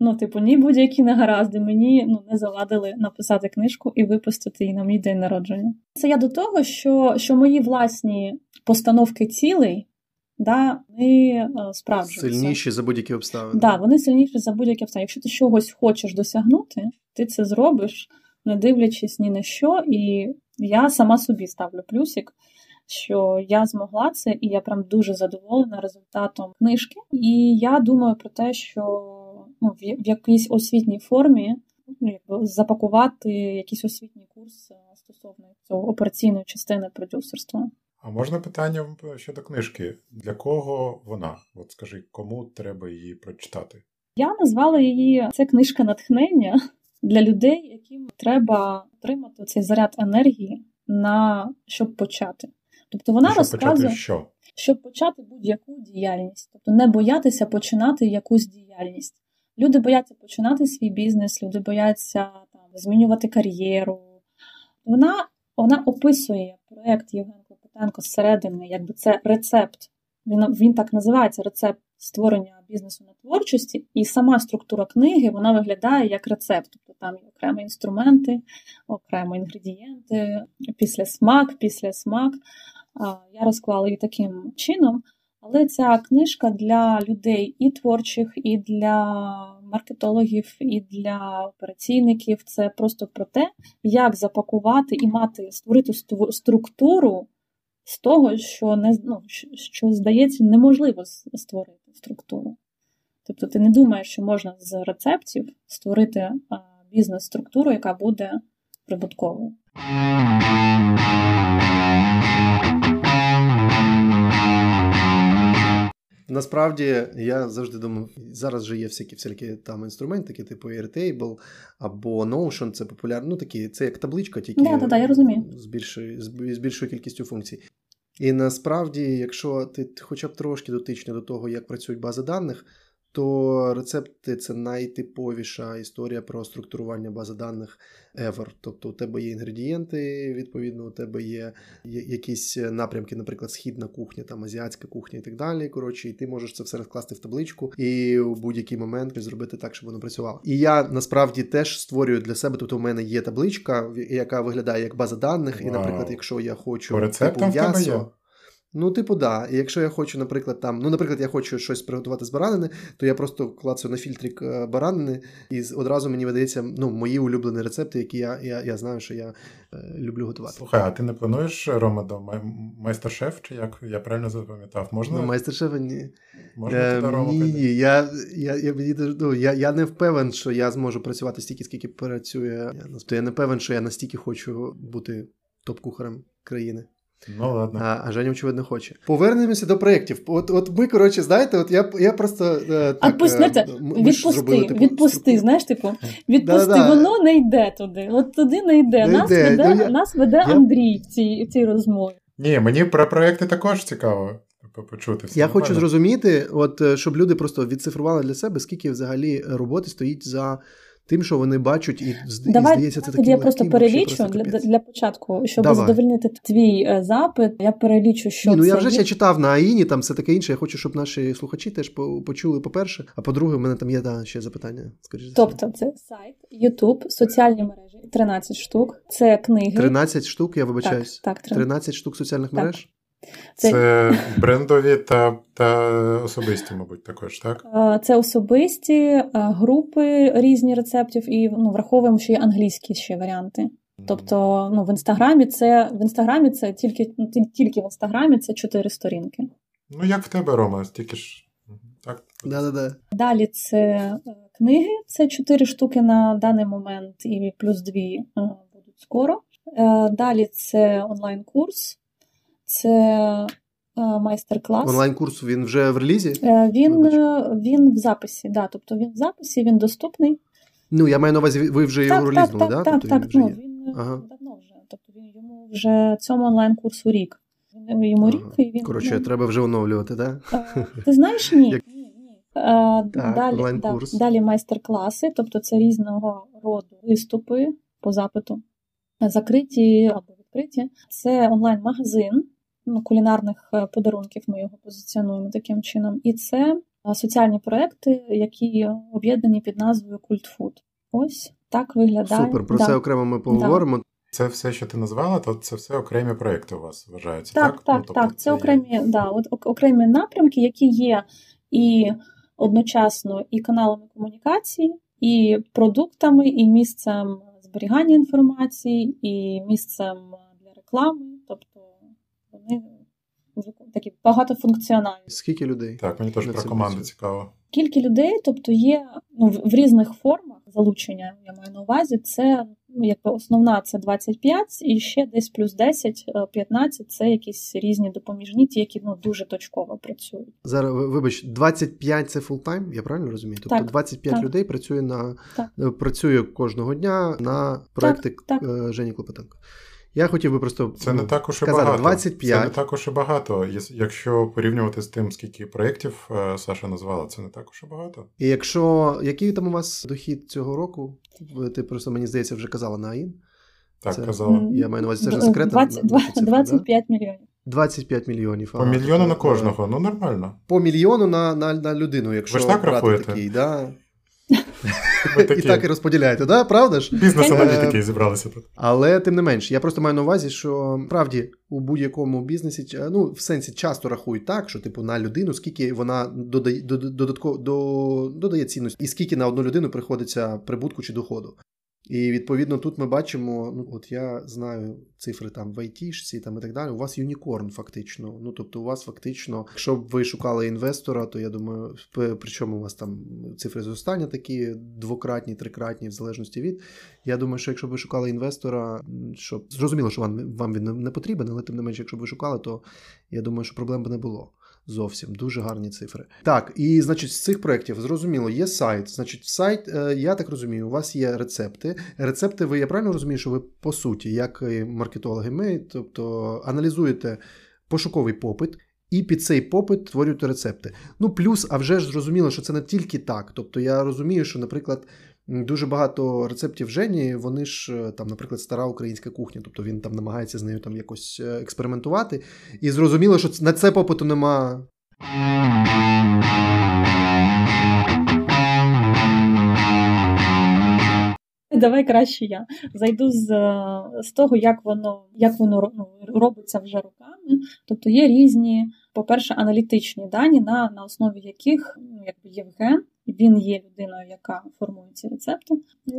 ну, типу, ні будь-які негаразди мені ну, не заладили написати книжку і випустити її на мій день народження. Це я до того, що що мої власні постановки цілей да, вони справджуються. Сильніші за будь-які обставини. Да, вони сильніші за будь-які обставини. Якщо ти чогось хочеш досягнути, ти це зробиш, не дивлячись ні на що. І я сама собі ставлю плюсик, що я змогла це, і я прям дуже задоволена результатом книжки. І я думаю про те, що ну, в якійсь освітній формі ну, запакувати якийсь освітній курс стосовно цього операційної частини продюсерства. А можна питання щодо книжки? Для кого вона? От скажи, кому треба її прочитати? Я назвала її це книжка натхнення для людей, яким треба отримати цей заряд енергії на щоб почати. Тобто вона щоб розказує, почати що? щоб почати будь-яку діяльність, тобто не боятися починати якусь діяльність. Люди бояться починати свій бізнес, люди бояться там змінювати кар'єру. Вона вона описує проект Євген Клопотенко зсередини, якби це рецепт. Він він так називається рецепт створення бізнесу на творчості, і сама структура книги вона виглядає як рецепт. Тобто там є окремі інструменти, окремо інгредієнти, після смак, після смак. Я розклала її таким чином. Але ця книжка для людей і творчих, і для маркетологів, і для операційників. Це просто про те, як запакувати і мати створити структуру з того, що не ну, що здається неможливо створити структуру. Тобто ти не думаєш, що можна з рецептів створити бізнес-структуру, яка буде прибутковою. Насправді я завжди думав, зараз же є всякі всякі там інструменти, типу Airtable або Notion, це популярно. Ну такі, це як табличка, тільки да, да, да, я розумію. з більшою з більшою кількістю функцій. І насправді, якщо ти хоча б трошки дотичний до того, як працюють бази даних, то рецепти це найтиповіша історія про структурування бази даних ever. Тобто у тебе є інгредієнти, відповідно, у тебе є якісь напрямки, наприклад, східна кухня, там азіатська кухня і так далі. Коротше, і ти можеш це все розкласти в табличку і у будь-який момент зробити так, щоб воно працювало. І я насправді теж створюю для себе. Тобто, у мене є табличка, яка виглядає як база даних. І, наприклад, якщо я хочу По типу, м'ясо. Ну, типу, да. І якщо я хочу, наприклад, там, ну, наприклад, я хочу щось приготувати з баранини, то я просто клацаю на фільтрик е, баранини, і одразу мені видається ну, мої улюблені рецепти, які я я, я знаю, що я е, люблю готувати. Слухай, а ти не плануєш Рома до майстер-шеф, чи як я правильно запам'ятав? Можна? Ну, майстер-шефа ні. Можна е, Рома Ні, ні. Я я, я, ну, я, я не впевнен, що я зможу працювати стільки, скільки працює. Тобто я не певен, що я настільки хочу бути топ-кухарем країни. Ну ладно. А а Женя, очевидно, хоче. Повернемося до проєктів. От от ми, коротше, знаєте, от я я просто. Е, так, Отпусти, е, відпусти, типу, відпусти, знаєш, типу, відпусти, да, воно не йде туди. От туди не йде. Не нас йде. веде, ну, я... нас веде я... Андрій в цій, в цій розмові. Ні, мені про проєкти також цікаво. Почути все Я нормально. хочу зрозуміти, от е, щоб люди просто відцифрували для себе, скільки взагалі роботи стоїть за тим, що вони бачать, і, Давай, здається, це такі я просто перелічу просто для для початку, щоб Давай. задовольнити твій е, запит. Я перелічу, що Ні, ну це я вже є. читав на Аїні, там все таке інше. Я хочу, щоб наші слухачі теж почули. По перше, а по-друге, у мене там є да, ще запитання. Скоріше тобто, це сайт, Ютуб, соціальні мережі, 13 штук. Це книги. 13 штук. Я вибачаюсь. Так, так 13 штук соціальних так. мереж. Це, це брендові та та особисті, мабуть, також, так? Це особисті е, групи різні рецептів, і ну, враховуємо, що є англійські ще варіанти. Тобто, ну в інстаграмі це в інстаграмі це тільки ну, тільки в інстаграмі це чотири сторінки. Ну, як в тебе, Рома, стільки ж. Так? Да-да-да. Далі це е, книги, це чотири штуки на даний момент, і плюс дві е, будуть скоро. Далі це онлайн-курс це е, майстер-клас. Онлайн-курс він вже в релізі? Е, він е, він в записі, да, тобто він в записі, він доступний. Ну, я маю на увазі, ви вже так, його релізнули, так? Так, тобто так, так. Ну, він ага. давно вже. Тобто він йому вже цьому онлайн-курсу рік. Він йому рік і він. Коротше, ну, треба вже оновлювати, так? Ти знаєш, ні. Як... ні. Так, далі, да, далі майстер-класи, тобто це різного роду виступи по запиту, закриті або відкриті. Це онлайн-магазин ну, кулінарних е, подарунків. Ми його позиціонуємо таким чином. І це е, соціальні проекти, які об'єднані під назвою Культфуд. Ось так виглядає. Супер, про да. це окремо ми поговоримо. Да. Це все, що ти назвала, то це все окремі проекти у вас вважаються. Так, так, так. Ну, тобто так. Це, це окремі да, от, окремі напрямки, які є і одночасно і каналами комунікації, і продуктами, і місцем зберігання інформації, і місцем для реклами. Вони такі багатофункціональні. Скільки людей? Так, мені теж про команду цікаво. Кілька людей, тобто є ну, в різних формах залучення, я маю на увазі, це ну, якби основна це 25, і ще десь плюс 10, 15 це якісь різні допоміжні, ті, які ну, дуже точково працюють. Зараз, вибач, 25 це full-time, я правильно розумію? Тобто так, 25 так. людей працює на так. Е, працює кожного дня на проекти е, Жені Клопотенко. Я хотів би просто це не так уж сказати, багато. 25. Це не так уж і багато. Якщо порівнювати з тим, скільки проєктів е, Саша назвала, це не так уж і багато. І якщо який там у вас дохід цього року? Ти просто мені здається вже казала на АІН. Так, це, казала. Я маю на увазі, це ж секрет. 20, 25 да? мільйонів. 25 мільйонів. По мільйону на кожного, ну нормально. По мільйону на на, на людину, якщо Ви ж так брати рахуєте? такий, да. І так і розподіляєте, да? правда ж? Бізнес-аналітики зібралися тут. Але тим не менш, я просто маю на увазі, що правді у будь-якому бізнесі, ну в сенсі часто рахують так, що типу на людину, скільки вона додає додатково додає цінності, і скільки на одну людину приходиться прибутку чи доходу. І відповідно тут ми бачимо, ну от я знаю цифри там в айтішці там і так далі. У вас юнікорн, фактично. Ну тобто, у вас фактично, якщо б ви шукали інвестора, то я думаю, причому у вас там цифри зростання такі двократні, трикратні, в залежності від. Я думаю, що якщо б ви шукали інвестора, що зрозуміло, що вам вам він не потрібен, але тим не менше, якщо б ви шукали, то я думаю, що проблем би не було. Зовсім дуже гарні цифри. Так, і значить, з цих проєктів зрозуміло, є сайт. Значить, сайт, е, я так розумію, у вас є рецепти. Рецепти, ви я правильно розумію, що ви по суті, як маркетологи, ми, тобто аналізуєте пошуковий попит. І під цей попит створюєте рецепти. Ну, плюс, а вже ж зрозуміло, що це не тільки так. Тобто я розумію, що, наприклад, Дуже багато рецептів Жені, вони ж е, там, наприклад, стара українська кухня, тобто він там намагається з нею там якось е, експериментувати. І зрозуміло, що на це попиту нема. Давай краще я зайду з з того, як воно як воно ну, робиться вже руками. Тобто є різні, по-перше, аналітичні дані, на на основі яких ну, якби Євген він є людиною, яка формує ці рецепти,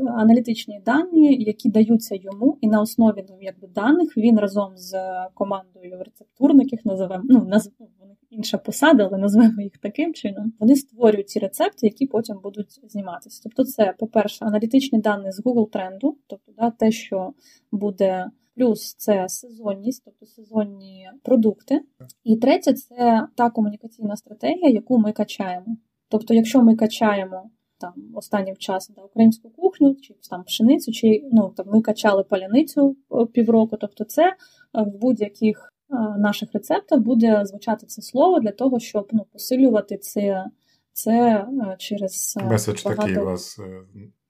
аналітичні дані, які даються йому, і на основі ну, якби, даних він разом з командою рецептурників називаємо, ну називаємо вони інша посада, але назвемо їх таким чином. Вони створюють ці рецепти, які потім будуть зніматися. Тобто, це, по-перше, аналітичні дані з Google тренду, тобто да, те, що буде. Плюс це сезонність, тобто сезонні продукти. І третє це та комунікаційна стратегія, яку ми качаємо. Тобто, якщо ми качаємо там останнім часом да, українську кухню, чи там пшеницю, чи ну там ми качали паляницю е, півроку, тобто це е, в будь-яких е, наших рецептах буде звучати це слово для того, щоб ну, посилювати це це через меседж багато... такий у вас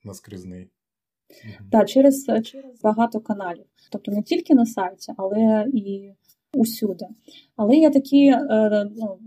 наскрізний. Так, через через багато каналів. Тобто не тільки на сайті, але і усюди. Але є такі ну,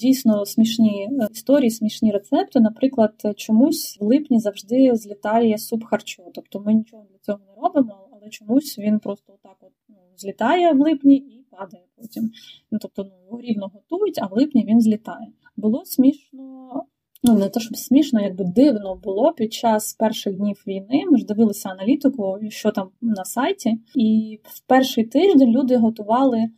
дійсно смішні е, історії, смішні рецепти. Наприклад, чомусь в липні завжди злітає суп харчо. Тобто ми нічого для цього не робимо, але чомусь він просто отак от ну, злітає в липні і падає потім. Ну, Тобто ну, рівно готують, а в липні він злітає. Було смішно. Ну, не те, щоб смішно, якби дивно було під час перших днів війни. Ми ж дивилися аналітику, що там на сайті, і в перший тиждень люди готували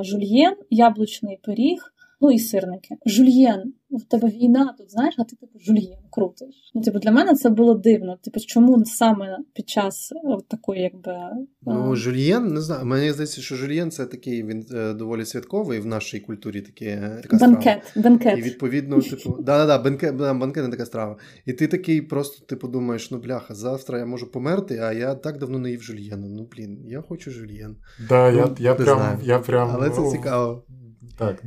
жульєн, яблучний пиріг, ну і сирники. Жульєн, у тебе війна тут, знаєш, а ти типу жульєн крутиш. Ну, типу, для мене це було дивно. Типу, чому саме під час такої, якби. Ну, жульєн, не знаю. Мені здається, що жульєн це такий він е, доволі святковий в нашій культурі таке, е, така Бенкет, страва. бенкет. І відповідно, типу, *laughs* да-да-да, бенкет, бенкет не така страва. І ти такий просто, типу, думаєш, ну бляха, завтра я можу померти, а я так давно не їв жульєну. Ну, блін, я хочу жульєн. Да, ну, я, я, прям, я прям. Але це цікаво. Так,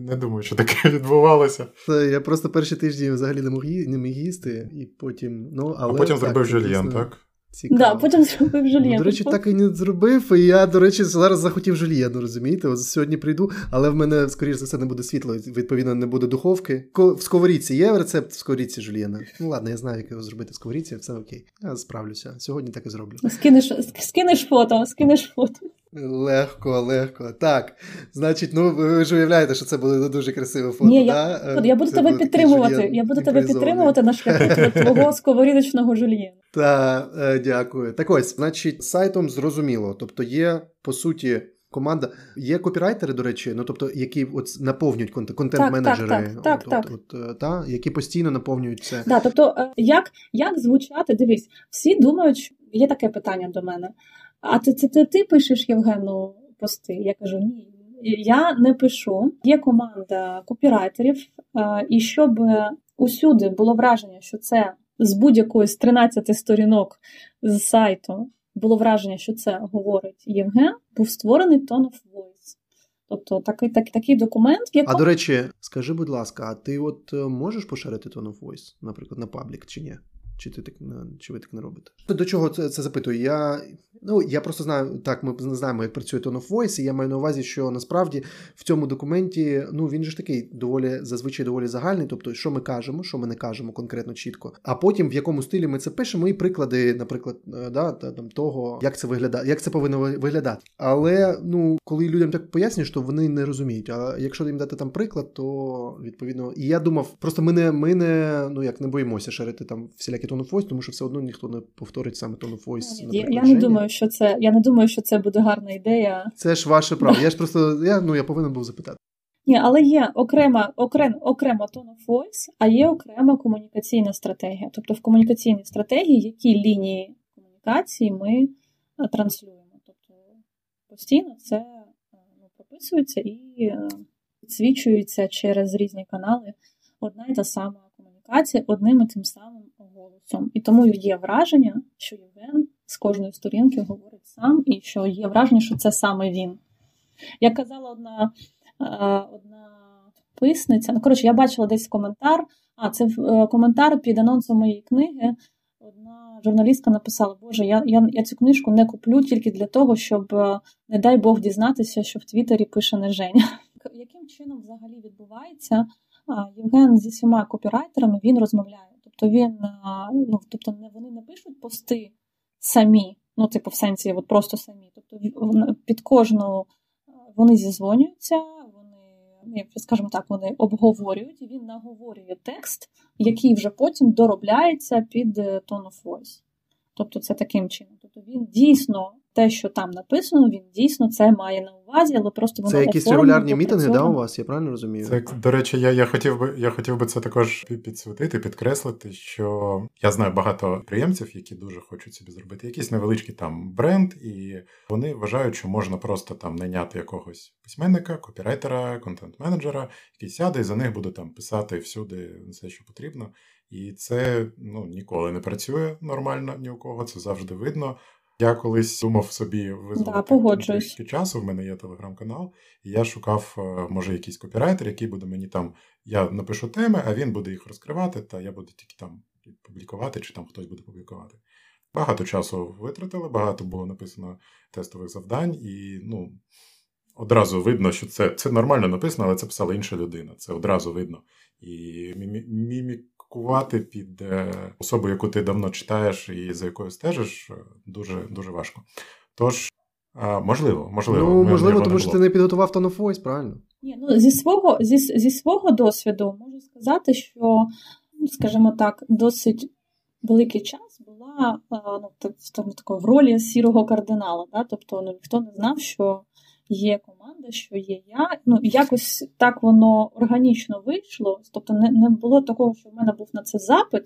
не думаю, що таке *laughs* відбувалося. Це Я просто перші тижні взагалі не мог не міг їсти, і потім. ну, але А потім так, зробив жульєн, так? Цікаво. Да, потім зробив жульєн. Ну, до речі, так і не зробив. І я, до речі, зараз захотів жульєну, розумієте? От сьогодні прийду, але в мене, скоріш за все, не буде світла, відповідно, не буде духовки. В сковорідці є рецепт в сковорідці жульєна? Ну ладно, я знаю, як його зробити в сковорідці, все окей. Я справлюся. Сьогодні так і зроблю. Скинеш, скинеш фото, скинеш фото. Легко, легко. Так. Значить, ну ви ж уявляєте, що це буде дуже красиве фото. Ні, да? Я я буду це тебе підтримувати. Я буду тебе підтримувати на шляху твого *laughs* сковорідочного жульєна. Так, е, дякую. Так ось, значить, сайтом зрозуміло. Тобто, є по суті. Команда є копірайтери, до речі, ну тобто, які от наповнюють контент-менеджери, так, так, от, так, от, от, та, які постійно наповнюють це. Да, тобто, е, як як звучати? Дивись, всі думають, що є таке питання до мене. А ти це ти, ти пишеш Євгену пости? Я кажу, ні. Я не пишу. Є команда копірайтерів, і щоб усюди було враження, що це з будь-якої з 13 сторінок з сайту було враження, що це говорить Євген, був створений Tone of Voice. Тобто такий так, такий документ. в якому... А до речі, скажи, будь ласка, а ти от е, можеш поширити Tone of Voice, наприклад, на паблік чи ні? Чи ти так чи ви так не робите? До чого це це запитую? Я Ну я просто знаю, так ми знаємо, як працює Tone of Voice, і я маю на увазі, що насправді в цьому документі ну він же ж такий доволі зазвичай доволі загальний. Тобто, що ми кажемо, що ми не кажемо конкретно чітко. А потім в якому стилі ми це пишемо, і приклади, наприклад, е, да, там того, як це виглядає, як це повинно виглядати. Але ну коли людям так пояснюєш, то вони не розуміють. А якщо їм дати там приклад, то відповідно і я думав, просто ми не ми не ну як не боїмося шарити там всілякі Tone of Voice, тому що все одно ніхто не повторить саме Tone of Voice. Я, я не думаю, що це я не думаю, що це буде гарна ідея. Це ж ваше право. Я ж просто я ну я повинен був запитати. Ні, але є окрема окрем, окрема tone of voice, а є окрема комунікаційна стратегія. Тобто в комунікаційній стратегії які лінії комунікації ми е, транслюємо. Тобто постійно це е, ну, прописується і е, підсвічується через різні канали одна і та сама комунікація одним і тим самим голосом. І тому є враження, що Євген з кожної сторінки говорить сам, і що є враження, що це саме він. Як казала одна одна підписниця, ну коротше, я бачила десь коментар, а це е, коментар під анонсом моєї книги. Одна журналістка написала: Боже, я я, я цю книжку не куплю тільки для того, щоб, е, не дай Бог, дізнатися, що в Твіттері пише не Женя. Яким чином взагалі відбувається? Євген зі всіма копірайтерами він розмовляє. Тобто він ну, тобто не вони не пишуть пости самі, ну, типу, в сенсі, от просто самі. Тобто під кожну вони зізвонюються, вони, скажімо так, вони обговорюють, і він наговорює текст, який вже потім доробляється під е, tone of voice. Тобто це таким чином. Тобто він дійсно те, що там написано, він дійсно це має на увазі, але просто воно Це якісь регулярні мітинги, да, у вас, я правильно розумію? Це, до речі, я я, хотів би я хотів би це також підсвітити, підкреслити, що я знаю багато підприємців, які дуже хочуть собі зробити якийсь невеличкий там бренд, і вони вважають, що можна просто там найняти якогось письменника, копірайтера, контент-менеджера, який сяде і за них буде там писати всюди все, що потрібно. І це ну, ніколи не працює нормально ні у кого, це завжди видно. Я колись думав собі визволити да, часу. В мене є телеграм-канал, і я шукав, е, може, якийсь копірайтер, який буде мені там. Я напишу теми, а він буде їх розкривати, та я буду тільки там публікувати, чи там хтось буде публікувати. Багато часу витратили, багато було написано тестових завдань, і ну, одразу видно, що це це нормально написано, але це писала інша людина. Це одразу видно. І мімік слідкувати під е, особу, яку ти давно читаєш і за якою стежиш, е, дуже дуже важко. Тож, можливо, можливо, Ну, можливо, тому що ти не підготував тон of voice, правильно? Ні, ну зі свого зі, зі свого досвіду можу сказати, що, скажімо так, досить великий час була ну, так, так, в ролі сірого кардинала. Да? Тобто ну, ніхто не знав, що є команда, що є я. Ну якось так воно органічно вийшло. Тобто не не було такого, що в мене був на це запит,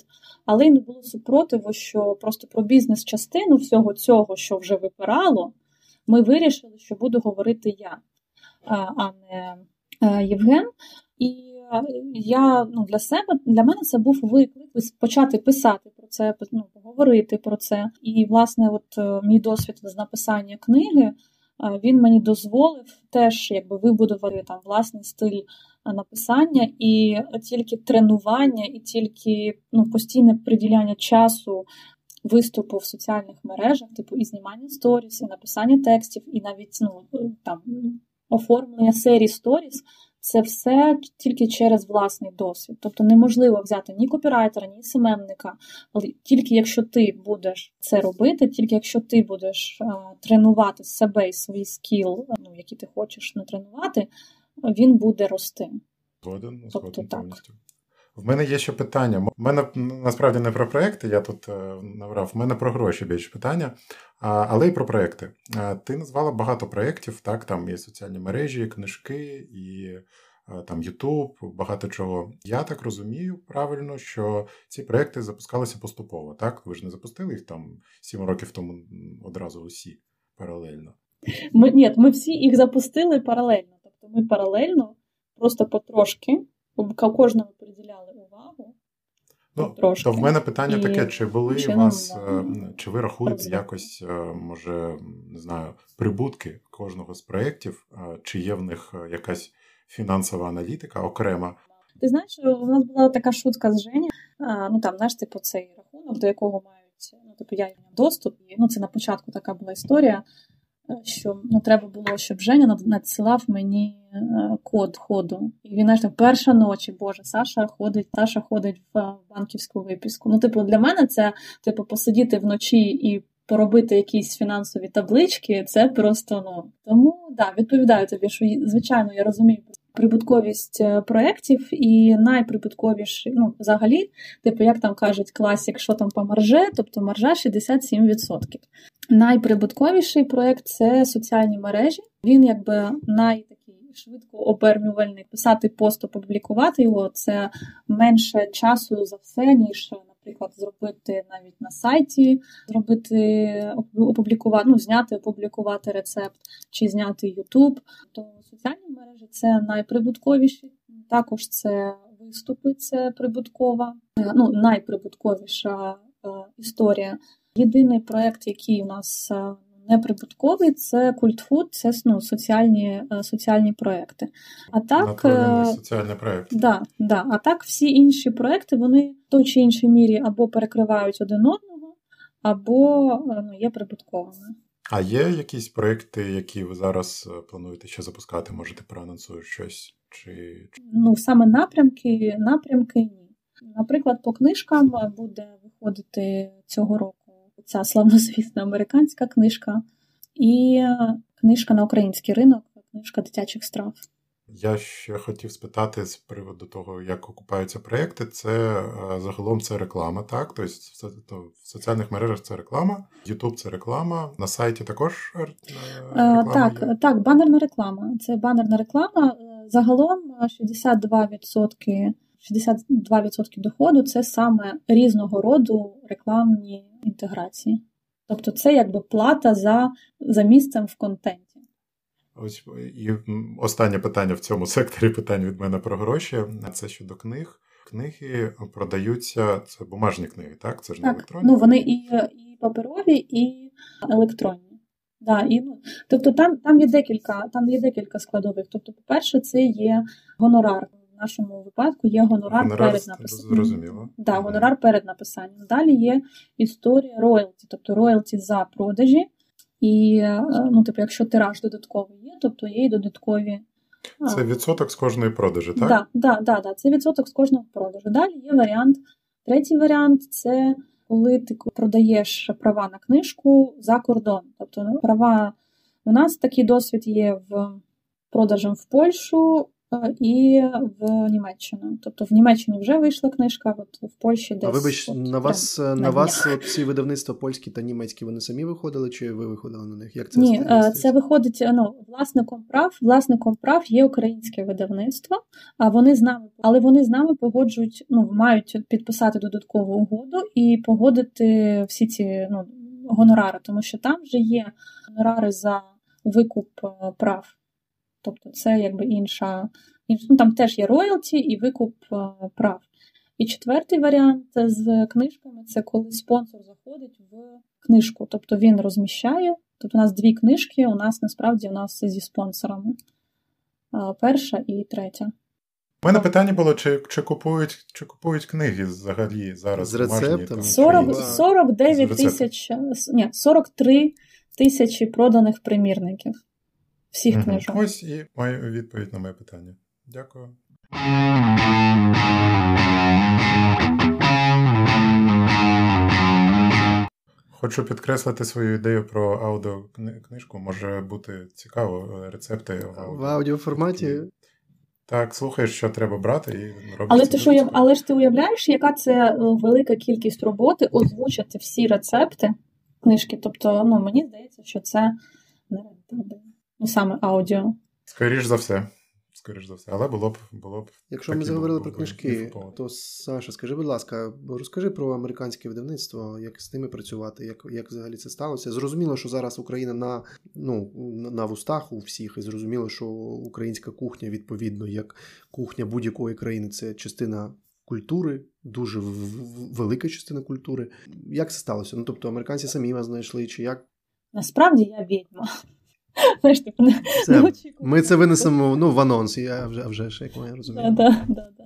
але й не було супротиву, що просто про бізнес-частину всього цього, що вже випирало, ми вирішили, що буду говорити я, а не Євген. І я ну, для себе для мене це був виклик почати писати про це, ну, поговорити про це. І, власне, от е, мій досвід з написання книги він мені дозволив теж якби вибудувати там власний стиль написання, і тільки тренування, і тільки ну, постійне приділяння часу виступу в соціальних мережах, типу і знімання сторіс, і написання текстів, і навіть ну, там оформлення серії сторіс це все тільки через власний досвід. Тобто неможливо взяти ні копірайтера, ні семенника. але тільки якщо ти будеш це робити, тільки якщо ти будеш а, тренувати себе і свій скіл, ну, які ти хочеш натренувати, він буде рости. Згоден, тобто, повністю. В мене є ще питання. У мене насправді не про проекти, я тут е, наврав, в мене про гроші більше питання, але й про проекти. Ти назвала багато проєктів, так, там і соціальні мережі, книжки, і е, там Ютуб, багато чого. Я так розумію правильно, що ці проекти запускалися поступово, так? Ви ж не запустили їх там сім років тому одразу усі паралельно. Ми, Ні, ми всі їх запустили паралельно. Тобто ми паралельно, просто потрошки кожному приділяли увагу. Ну, трошки. То в мене питання і таке: чи були у вас, е, чи ви рахуєте якось, е, може, не знаю, прибутки кожного з проєктів, е, чи є в них якась фінансова аналітика окрема? Ти знаєш, у нас була така шутка з Жені, ну там, знаєш, типу, цей рахунок, до якого мають Ну, тобто я доступ, і ну, це на початку така була історія, що ну, треба було, щоб Женя надсилав мені е, код ходу. І він аж так, перша ночі, Боже, Саша ходить, Саша ходить в банківську випіску. Ну, типу, для мене це типу посидіти вночі і. Поробити якісь фінансові таблички, це просто ну тому да, відповідаю тобі, що звичайно я розумію прибутковість е, проєктів і найприбутковіший, ну, взагалі, типу, як там кажуть, класік, що там по марже, тобто маржа 67%. Найприбутковіший проєкт це соціальні мережі. Він якби най швидко обернювальний. Писати пост, опублікувати його це менше часу за все, ніж, наприклад, зробити навіть на сайті, зробити опублікувати, ну, зняти, опублікувати рецепт чи зняти YouTube. То соціальні мережі це найприбутковіші. Також це виступи, це прибуткова, ну найприбутковіша е, історія. Єдиний проект, який у нас е, неприбутковий, це культфуд, це ну, соціальні е, соціальні проекти. А так соціальний проект. Да, да. А так всі інші проекти вони в той чи іншій мірі або перекривають один одного, або ну, є прибутковими. А є якісь проекти, які ви зараз е, плануєте ще запускати? Можете проанонсувати щось? Чи ну саме напрямки, напрямки ні. Наприклад, по книжкам буде виходити цього року ця славнозвісна американська книжка і книжка на український ринок, книжка дитячих страв. Я ще хотів спитати з приводу того, як окупаються проекти. Це е, загалом це реклама, так? Тобто в соціальних мережах це реклама, Ютуб це реклама, на сайті також е, е, реклама Так, є? так, банерна реклама. Це банерна реклама. Загалом 62%, 62% доходу це саме різного роду рекламні інтеграції. Тобто це якби плата за, за місцем в контенті. Ось і останнє питання в цьому секторі питань від мене про гроші. Це щодо книг. Книги продаються, це бумажні книги, так? Це ж не електронні. Ну вони і і паперові, і електронні. Да, і, ну, Тобто там там є декілька там є декілька складових. Тобто, по-перше, це є гонорар. В нашому випадку є гонорар, гонорар перед написанням. Зрозуміло. Да, гонорар перед написанням. Далі є історія роялті, тобто роялті за продажі. І, е, ну, типу, якщо тираж додатковий є, тобто є і додаткові. Це відсоток з кожної продажі, так? Так, да, да, да, це відсоток з кожного продажу. Далі є варіант. Третій варіант це коли ти продаєш права на книжку за кордон. Тобто ну, права у нас такий досвід є в продажем в Польщу, і в Німеччину. Тобто в Німеччині вже вийшла книжка, от в Польщі десь. А вибач, от, на вас на, на вас от ці видавництва польські та німецькі вони самі виходили, чи ви виходили на них? Як це Ні, е, це виходить ну, власником прав. Власником прав є українське видавництво, а вони з нами, але вони з нами погоджують, ну мають підписати додаткову угоду і погодити всі ці ну, гонорари, тому що там вже є гонорари за викуп е, прав. Тобто це якби інша, ну, там теж є роялті і викуп е, прав. І четвертий варіант з книжками це коли спонсор заходить в книжку. Тобто він розміщає. Тобто у нас дві книжки, у нас насправді у нас зі спонсорами. Перша і третя. У мене питання було: чи чи, купують чи купують книги взагалі зараз? З рецептами? 40, 49 тисяч, ні, 43 тисячі проданих примірників всіх угу. книжок. Ось і маю відповідь на моє питання. Дякую. Хочу підкреслити свою ідею про аудіокнижку. Може бути цікаво е, рецепти в, аудіо. в аудіоформаті. Так, слухаєш, що треба брати, і робиш. Але ти що, але ж ти уявляєш, яка це е, велика кількість роботи озвучити всі рецепти книжки? Тобто, ну мені здається, що це не ну саме аудіо. Скоріш за все. Скоріш за все, але було б було б. Якщо ми заговорили про книжки, то Саша, скажи, будь ласка, розкажи про американське видавництво, як з ними працювати, як як взагалі це сталося? Зрозуміло, що зараз Україна на ну на вустах у всіх, і зрозуміло, що українська кухня, відповідно, як кухня будь-якої країни, це частина культури, дуже велика частина культури. Як це сталося? Ну тобто, американці самі вас знайшли, чи як? Насправді я відьма. Знаєш, типу, не, це, не Ми це винесемо ну, в анонс, я вже вже ж, як я розумію. Да, да, да,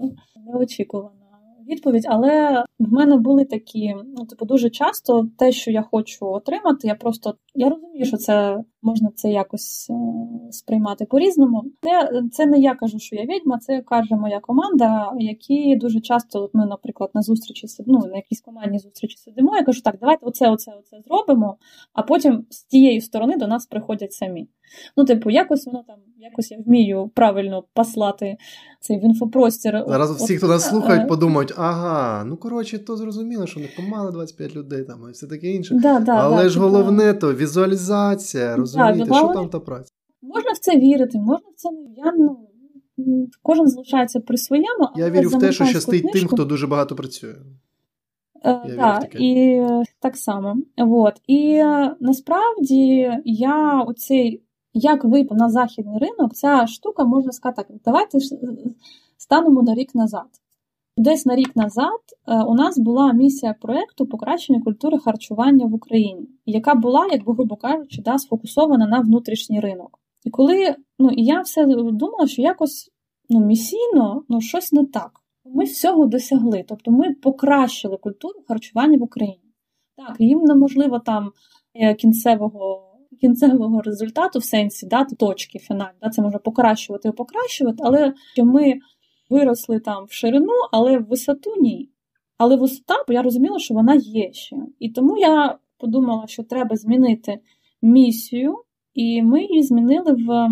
Неочікувана відповідь, але в мене були такі, ну типу, дуже часто те, що я хочу отримати, я просто я розумію, що це можна це якось е, сприймати по-різному. Це, це не я кажу, що я відьма, це каже моя команда, які дуже часто, от ми, наприклад, на зустрічі ну, на якійсь командній зустрічі сидимо. Я кажу, так, давайте оце, оце, оце зробимо, а потім з тієї сторони до нас приходять самі. Ну, типу, якось воно там, якось я вмію правильно послати цей в інфопростір. Зараз всі, хто нас слухають, подумають, ага, ну коротше, то зрозуміло, що не помали 25 людей там і все таке інше. Да, да, Але да, ж типу... головне то візуалізація, розумієте, да, що там та праця. Можна в це вірити, можна в це я, ну, Кожен залишається при своєму. Я вірю в те, що щастить книжку... тим, хто дуже багато працює. Е, так, і так само. От. І е, насправді я оцей, як випав на західний ринок, ця штука можна сказати так, давайте станемо на рік назад. Десь на рік назад е, у нас була місія проєкту покращення культури харчування в Україні, яка була, як би грубо кажучи, да, сфокусована на внутрішній ринок. І коли ну, і я все думала, що якось ну, місійно ну, щось не так. Ми всього досягли, тобто ми покращили культуру харчування в Україні. Так, їм неможливо там е, кінцевого кінцевого результату в сенсі дати точки фінальні. Да, Це можна покращувати і покращувати, але ми виросли там в ширину, але в висоту ні. Але висота, бо я розуміла, що вона є ще. І тому я подумала, що треба змінити місію, і ми її змінили в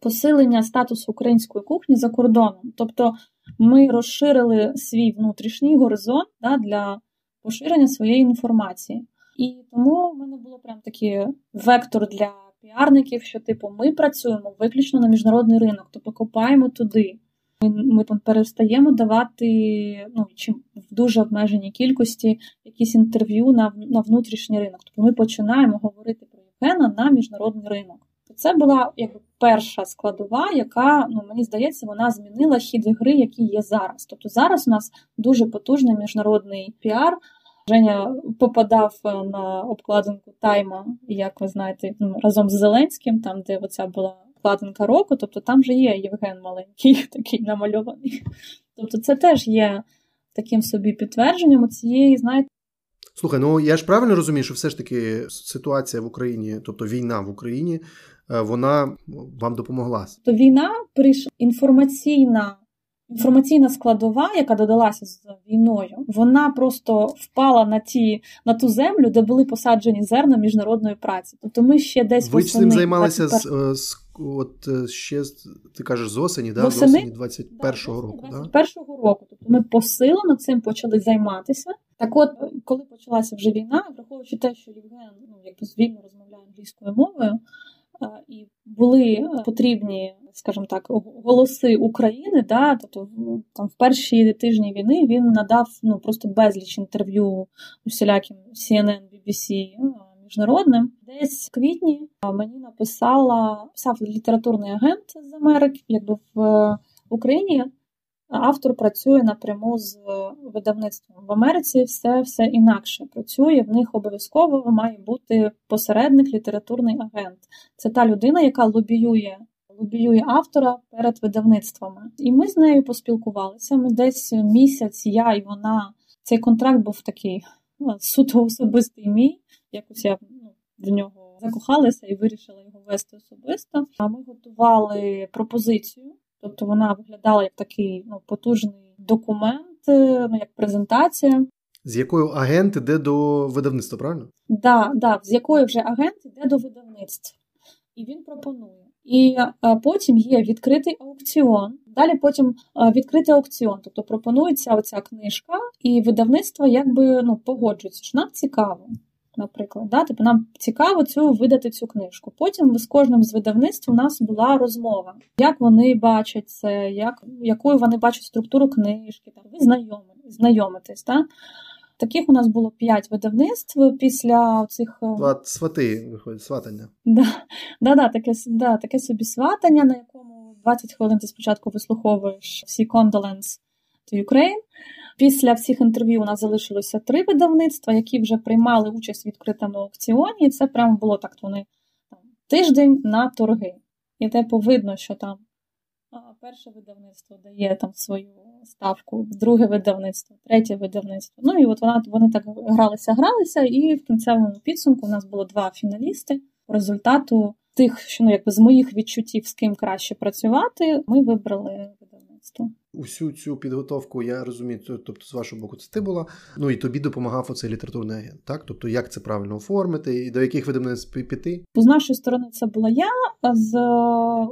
посилення статусу української кухні за кордоном. Тобто ми розширили свій внутрішній горизонт да, для поширення своєї інформації. І тому в мене було прям такий вектор для піарників, що типу ми працюємо виключно на міжнародний ринок, тобто копаємо туди. Ми, ми перестаємо давати ну, чим в дуже обмеженій кількості якісь інтерв'ю на на внутрішній ринок. Тобто ми починаємо говорити про Євгена на міжнародний ринок. Це була якби перша складова, яка, ну мені здається, вона змінила хід гри, який є зараз. Тобто зараз у нас дуже потужний міжнародний піар. Женя попадав е, на обкладинку Тайма, як ви знаєте, ну, разом з Зеленським, там, де оця була обкладинка року, тобто там же є Євген маленький, *laughs* такий намальований. Тобто, це теж є таким собі підтвердженням цієї, знаєте. Слухай, ну я ж правильно розумію, що все ж таки ситуація в Україні, тобто війна в Україні, е, вона вам допомогла. То війна прийшла інформаційна Інформаційна складова, яка додалася з війною, вона просто впала на ті на ту землю, де були посаджені зерна міжнародної праці. Тобто ми ще десь ви цим займалися з, з от е, ще ти кажеш з осені, да? Восени? з осені 21-го року. 21-го да? року. Тобто ми посилено цим почали займатися. Так, от коли почалася вже війна, враховуючи те, що Євген ну якби вільно розмовляє англійською мовою і були е, потрібні, скажімо так, голоси України. Да, тобто там в перші тижні війни він надав ну просто безліч інтерв'ю усіляким CNN, BBC е, міжнародним. Десь в квітні мені написала писав літературний агент з Америки, якби в Україні автор працює напряму з видавництвом. В Америці все все інакше працює. В них обов'язково має бути посередник, літературний агент. Це та людина, яка лобіює. Лобіює автора перед видавництвами. І ми з нею поспілкувалися. Ми десь місяць, я і вона. Цей контракт був такий суто особистий мій. Якось я ну, в нього закохалася і вирішила його вести особисто. А ми готували пропозицію Тобто вона виглядала як такий ну, потужний документ, е, ну як презентація. З якою агент іде до видавництва, правильно? Да, да, з якої вже агент іде до видавництва. І він пропонує. І а, е, потім є відкритий аукціон. Далі потім а, е, відкритий аукціон, тобто пропонується оця книжка, і видавництво якби ну, погоджується, що нам цікаво наприклад. Да? Тобто нам цікаво цю видати цю книжку. Потім з кожним з видавництв у нас була розмова, як вони бачать це, як, якою вони бачать структуру книжки, так, ви знайомі, знайомитесь. Да? Таких у нас було п'ять видавництв після цих е, свати виходить, сватання. Да, да, да, таке да, таке собі сватання, на якому 20 хвилин ти спочатку вислуховуєш всі to Ukraine, Після всіх інтерв'ю у нас залишилося три видавництва, які вже приймали участь в відкритому аукціоні. І це прямо було так. Вони там тиждень на торги. І типу видно, що там перше видавництво дає там свою ставку, друге видавництво, третє видавництво. Ну і от вона вони так гралися, гралися, і в кінцевому підсумку у нас було два фіналісти. По результату тих, що ну якби з моїх відчуттів, з ким краще працювати, ми вибрали видавництво. Усю цю підготовку я розумію, тобто з вашого боку це ти була. Ну і тобі допомагав оцей літературний агент, так? Тобто, як це правильно оформити, і до яких видавництв піти? З нашої сторони це була я. А з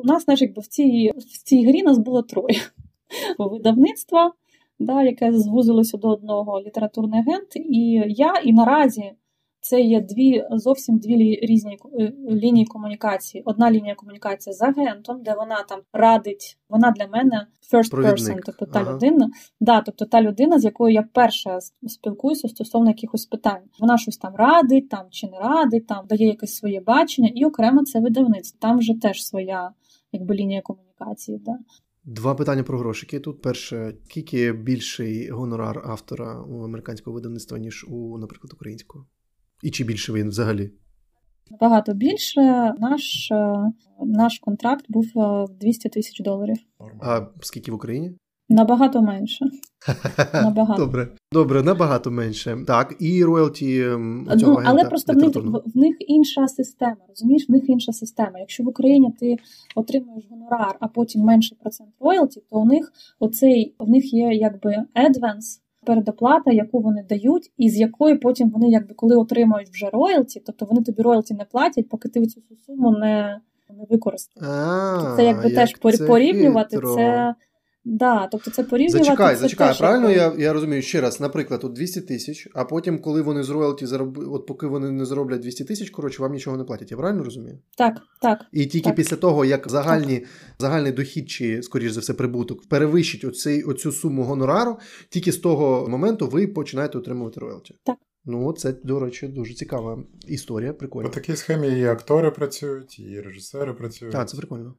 у нас, знаєш, якби в цій в цій грі нас було троє *laughs* видавництва, да, яке звузилося до одного літературний агент, і я, і наразі це є дві зовсім дві різні е, лінії комунікації. Одна лінія комунікації з агентом, де вона там радить, вона для мене first person, тобто та ага. людина, да, тобто та людина, з якою я перша спілкуюся стосовно якихось питань. Вона щось там радить, там чи не радить, там дає якесь своє бачення, і окремо це видавництво. Там вже теж своя якби лінія комунікації. Да. Два питання про грошики. Тут перше, скільки більший гонорар автора у американського видавництва, ніж у, наприклад, українського? І чи більше він взагалі? Набагато більше. Наш е, наш контракт був 200 е, тисяч доларів. А скільки в Україні? Набагато менше. *laughs* Набагато. Добре, добре, набагато менше. Так, і роялті цього ну, Але просто в них в них інша система. Розумієш, в них інша система. Якщо в Україні ти отримуєш гонорар, а потім менший процент роялті, то у них оцей в них є якби advance, передоплата, яку вони дають, і з якої потім вони, якби коли отримають вже роялті, тобто вони тобі роялті не платять, поки ти цю суму не не використаєш. Це якби теж порівнювати. Це Да, тобто це порівнювати. Зачекай, це зачекай, теж правильно я я розумію ще раз, наприклад, от 200 тисяч, а потім, коли вони з роялті зароб... от поки вони не зароблять 200 тисяч, коротше, вам нічого не платять. Я правильно розумію? Так, так. І тільки так. після того, як загальні, загальний дохід чи, скоріш за все, прибуток перевищить оцей, оцю суму гонорару, тільки з того моменту ви починаєте отримувати роялті. Так. Ну, це, до речі, дуже цікава історія. Прикольно. По такій схемі і актори працюють, і режисери працюють. Так, це прикольно.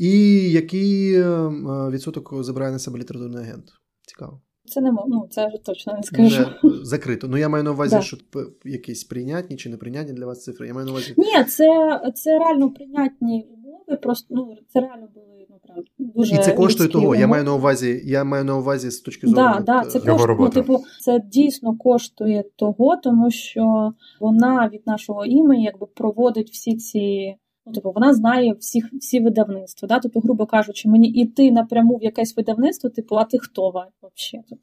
І який е, е, відсоток забирає на себе літературний агент? Цікаво. Це не ну, це вже точно не скажу. Не закрито. Ну я маю на увазі, да. що якісь прийнятні чи неприйнятні для вас цифри. Я маю на увазі. Ні, це це реально прийнятні умови. Просто ну це реально були ну прям дуже і це коштує того. Умови. Я маю на увазі. Я маю на увазі з точки зору. Да, да, це коштує, ну, типу, це дійсно коштує того, тому що вона від нашого імені якби проводить всі ці. Ну, типу, вона знає всіх всі видавництва. Да? Тобто, грубо кажучи, мені йти напряму в якесь видавництво, типу, а ти хто взагалі тут?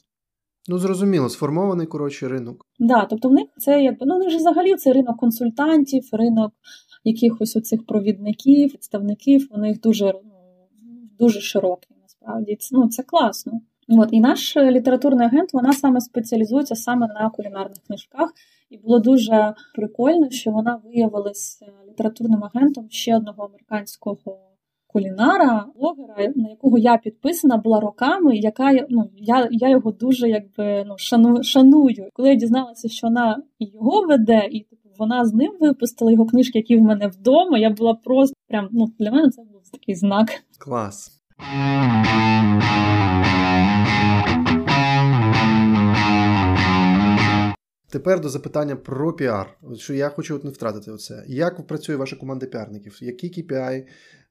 Ну, зрозуміло, сформований коротше ринок. Да, тобто в них це якби ну, в них же взагалі це ринок консультантів, ринок якихось оцих провідників, представників. Вони їх дуже ну, дуже широкий, насправді. Це, ну, це класно. От, І наш літературний агент вона саме спеціалізується саме на кулінарних книжках. І було дуже прикольно, що вона виявилася літературним агентом ще одного американського кулінара, блогера, на якого я підписана була роками, яка ну я я його дуже якби ну шану, шаную. Коли я дізналася, що вона його веде, і типу вона з ним випустила його книжки, які в мене вдома. Я була просто прям ну для мене це був такий знак. Клас. Тепер до запитання про піар. Що я хочу от не втратити оце. Як працює ваша команда піарників? Які KPI,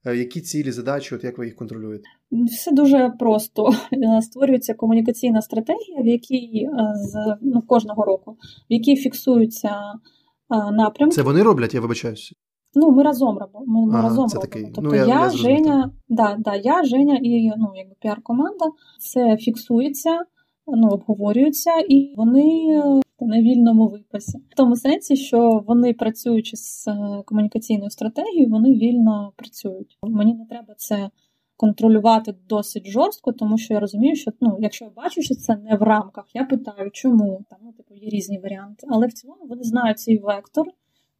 е, які цілі, задачі, от як ви їх контролюєте? Все дуже просто. *laughs* Створюється комунікаційна стратегія, в якій е, з ну, кожного року, в якій фіксуються е, напрямки. Це вони роблять, я вибачаюся. Ну, ми разом робимо. Ми, ми ага, разом це робимо. Такий. Тобто ну, я, я, я Женя, да, да, я, Женя і ну, якби піар-команда. Це фіксується, ну, обговорюється, і вони на вільному випасі. В тому сенсі, що вони працюючи з е, комунікаційною стратегією, вони вільно працюють. Мені не треба це контролювати досить жорстко, тому що я розумію, що ну, якщо я бачу, що це не в рамках, я питаю, чому там ну, типу є різні варіанти. Але в цілому вони знають цей вектор,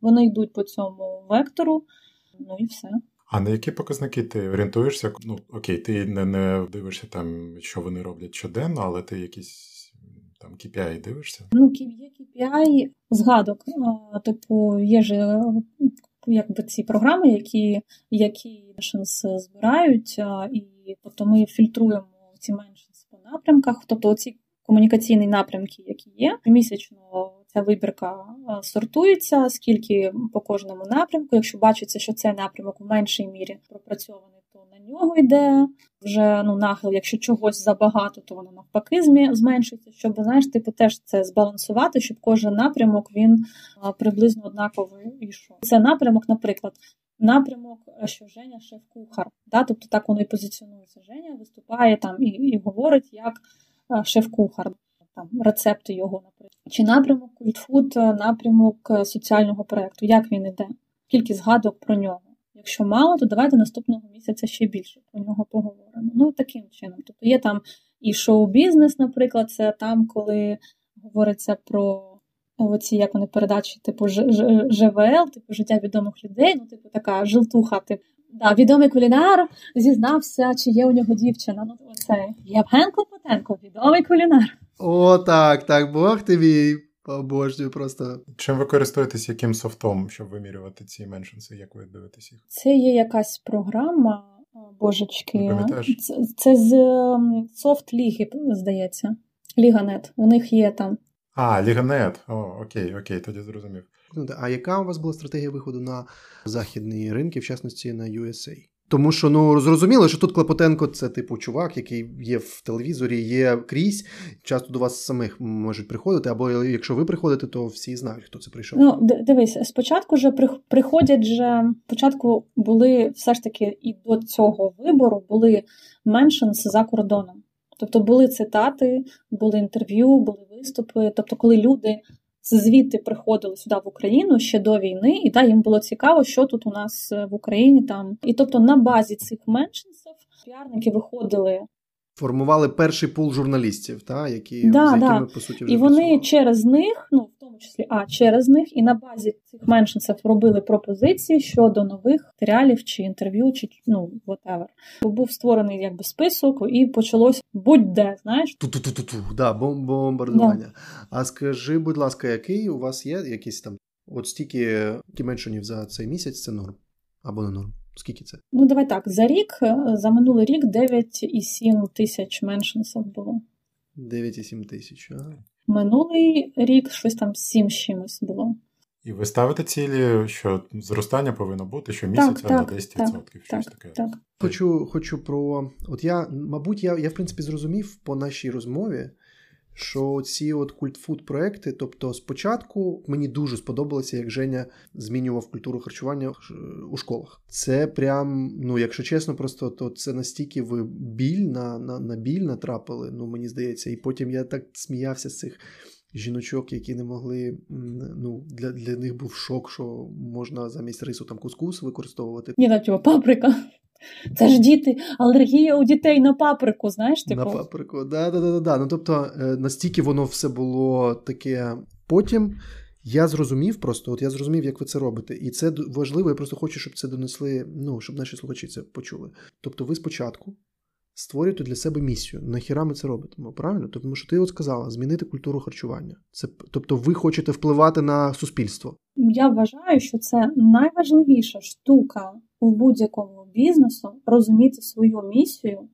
вони йдуть по цьому вектору, ну і все. А на які показники ти орієнтуєшся? Ну окей, ти не не дивишся там, що вони роблять щоденно, але ти якісь там KPI дивишся? Ну, є KPI згадок. Типу, є ж якби ці програми, які які mentions збирають, і тобто ми фільтруємо ці mentions по напрямках, тобто ці комунікаційні напрямки, які є, місячно ця вибірка сортується, скільки по кожному напрямку. Якщо бачиться, що цей напрямок в меншій мірі пропрацьований то на нього йде. Вже ну нахил, якщо чогось забагато, то воно навпаки зменшується, щоб знаєш, типу теж це збалансувати, щоб кожен напрямок він приблизно однаковий йшов. Це напрямок, наприклад, напрямок, що Женя шеф-кухар. Да? Тобто так воно і позиціонується. Женя виступає там і, і говорить як шеф-кухар, там рецепти його, наприклад. Чи напрямок культфуд, напрямок соціального проєкту, як він іде? Кількість згадок про нього. Якщо мало, то давайте наступного місяця ще більше про нього поговоримо. Ну, таким чином. Тобто є там і шоу-бізнес, наприклад, це там, коли говориться про оці, як вони передачі, типу ЖВЛ, типу життя відомих людей, ну, типу, така жилтуха, типу. Да, відомий кулінар зізнався, чи є у нього дівчина. Ну, оце Євген Клопотенко, відомий кулінар. О, так, так, Бог тобі обожнюю просто. Чим ви користуєтесь яким софтом, щоб вимірювати ці меншинси, як ви дивитесь їх? Це є якась програма, божечки. Це, це з ем, софт ліги, здається. Ліганет. У них є там. А, Ліганет. О, окей, окей, тоді зрозумів. А яка у вас була стратегія виходу на західні ринки, в частності на USA? Тому що ну зрозуміло, що тут Клопотенко це типу чувак, який є в телевізорі, є крізь. Часто до вас самих можуть приходити, або якщо ви приходите, то всі знають, хто це прийшов. Ну дивись, спочатку вже приходять же. Спочатку були все ж таки і до цього вибору були меншинс за кордоном. Тобто були цитати, були інтерв'ю, були виступи. Тобто, коли люди звідти приходили сюди в Україну ще до війни, і та їм було цікаво, що тут у нас е, в Україні там. І тобто на базі цих меншинсів піарники виходили. Формували перший пул журналістів, та які да, з якими, да. по суті вже і вони працювали. через них, ну в тому числі, а через них, і на базі цих меншинців робили пропозиції щодо нових матеріалів чи інтерв'ю, чи ну whatever. Був створений якби список, і почалось будь-де, знаєш. Ту-ту-ту-ту, да, бомбардування. Да. А скажи, будь ласка, який у вас є якийсь там от стільки меншинів за цей місяць? Це норм або не норм? Скільки це? Ну, давай так. За рік, е, за минулий рік 9,7 тисяч меншинсів було. 9,7 тисяч, а? Минулий рік щось там 7 чимось було. І ви ставите цілі, що зростання повинно бути щомісяця на 10%. Так, щось так, таке. Так. Хочу хочу про. От я, мабуть, я, я в принципі зрозумів по нашій розмові, що ці от культфуд проекти, тобто спочатку мені дуже сподобалося, як Женя змінював культуру харчування у школах. Це прям, ну якщо чесно, просто то це настільки ви біль на, на, на біль натрапили, ну мені здається, і потім я так сміявся з цих. Жіночок, які не могли, ну для для них був шок, що можна замість рису там кускус використовувати. Ні, на чого паприка. Це ж діти, алергія у дітей на паприку, знаєш? типу? На паприку, да, да, да, да. Ну тобто, е, настільки воно все було таке. Потім я зрозумів просто, от я зрозумів, як ви це робите. І це важливо, я просто хочу, щоб це донесли, ну, щоб наші слухачі це почули. Тобто, ви спочатку створюєте для себе місію. Нахіра ми це робимо, правильно? Тому що ти от сказала, змінити культуру харчування. Це тобто, ви хочете впливати на суспільство. Я вважаю, що це найважливіша штука у будь-якому бізнесу розуміти свою місію,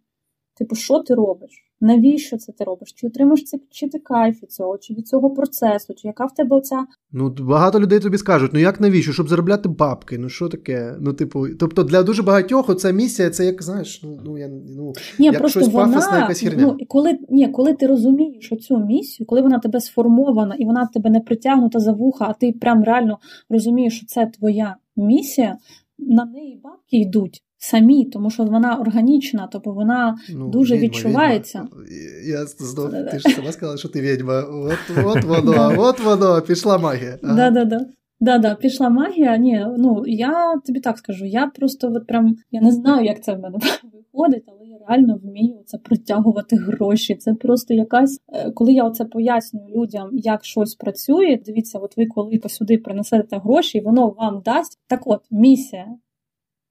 типу, що ти робиш. Навіщо це ти робиш? Чи отримаєш це, чи ти кайф від цього, чи від цього процесу, чи яка в тебе оця. Ну, багато людей тобі скажуть: ну як навіщо? Щоб заробляти бабки? Ну що таке? Ну, типу, тобто для дуже багатьох оця місія, це як знаєш, ну ну я ну ні, як просто щось вона, пафосна якась херня. Ну, коли ні, коли ти розумієш оцю місію, коли вона тебе сформована і вона тебе не притягнута за вуха, а ти прям реально розумієш, що це твоя місія, на неї бабки йдуть самі, тому що вона органічна, тобто вона ну, дуже відьма, відчувається. Відьма. Я знов, ти ж сама сказала, що ти відьма. От от воно, от воно, пішла магія. Ага. Да, да, да. Да, пішла магія. Ні, ну я тобі так скажу. Я просто от прям я не знаю, як це в мене *laughs* виходить, але я реально вмію це притягувати гроші. Це просто якась, е, коли я оце пояснюю людям, як щось працює. Дивіться, от ви коли посюди принесете гроші, воно вам дасть. Так, от місія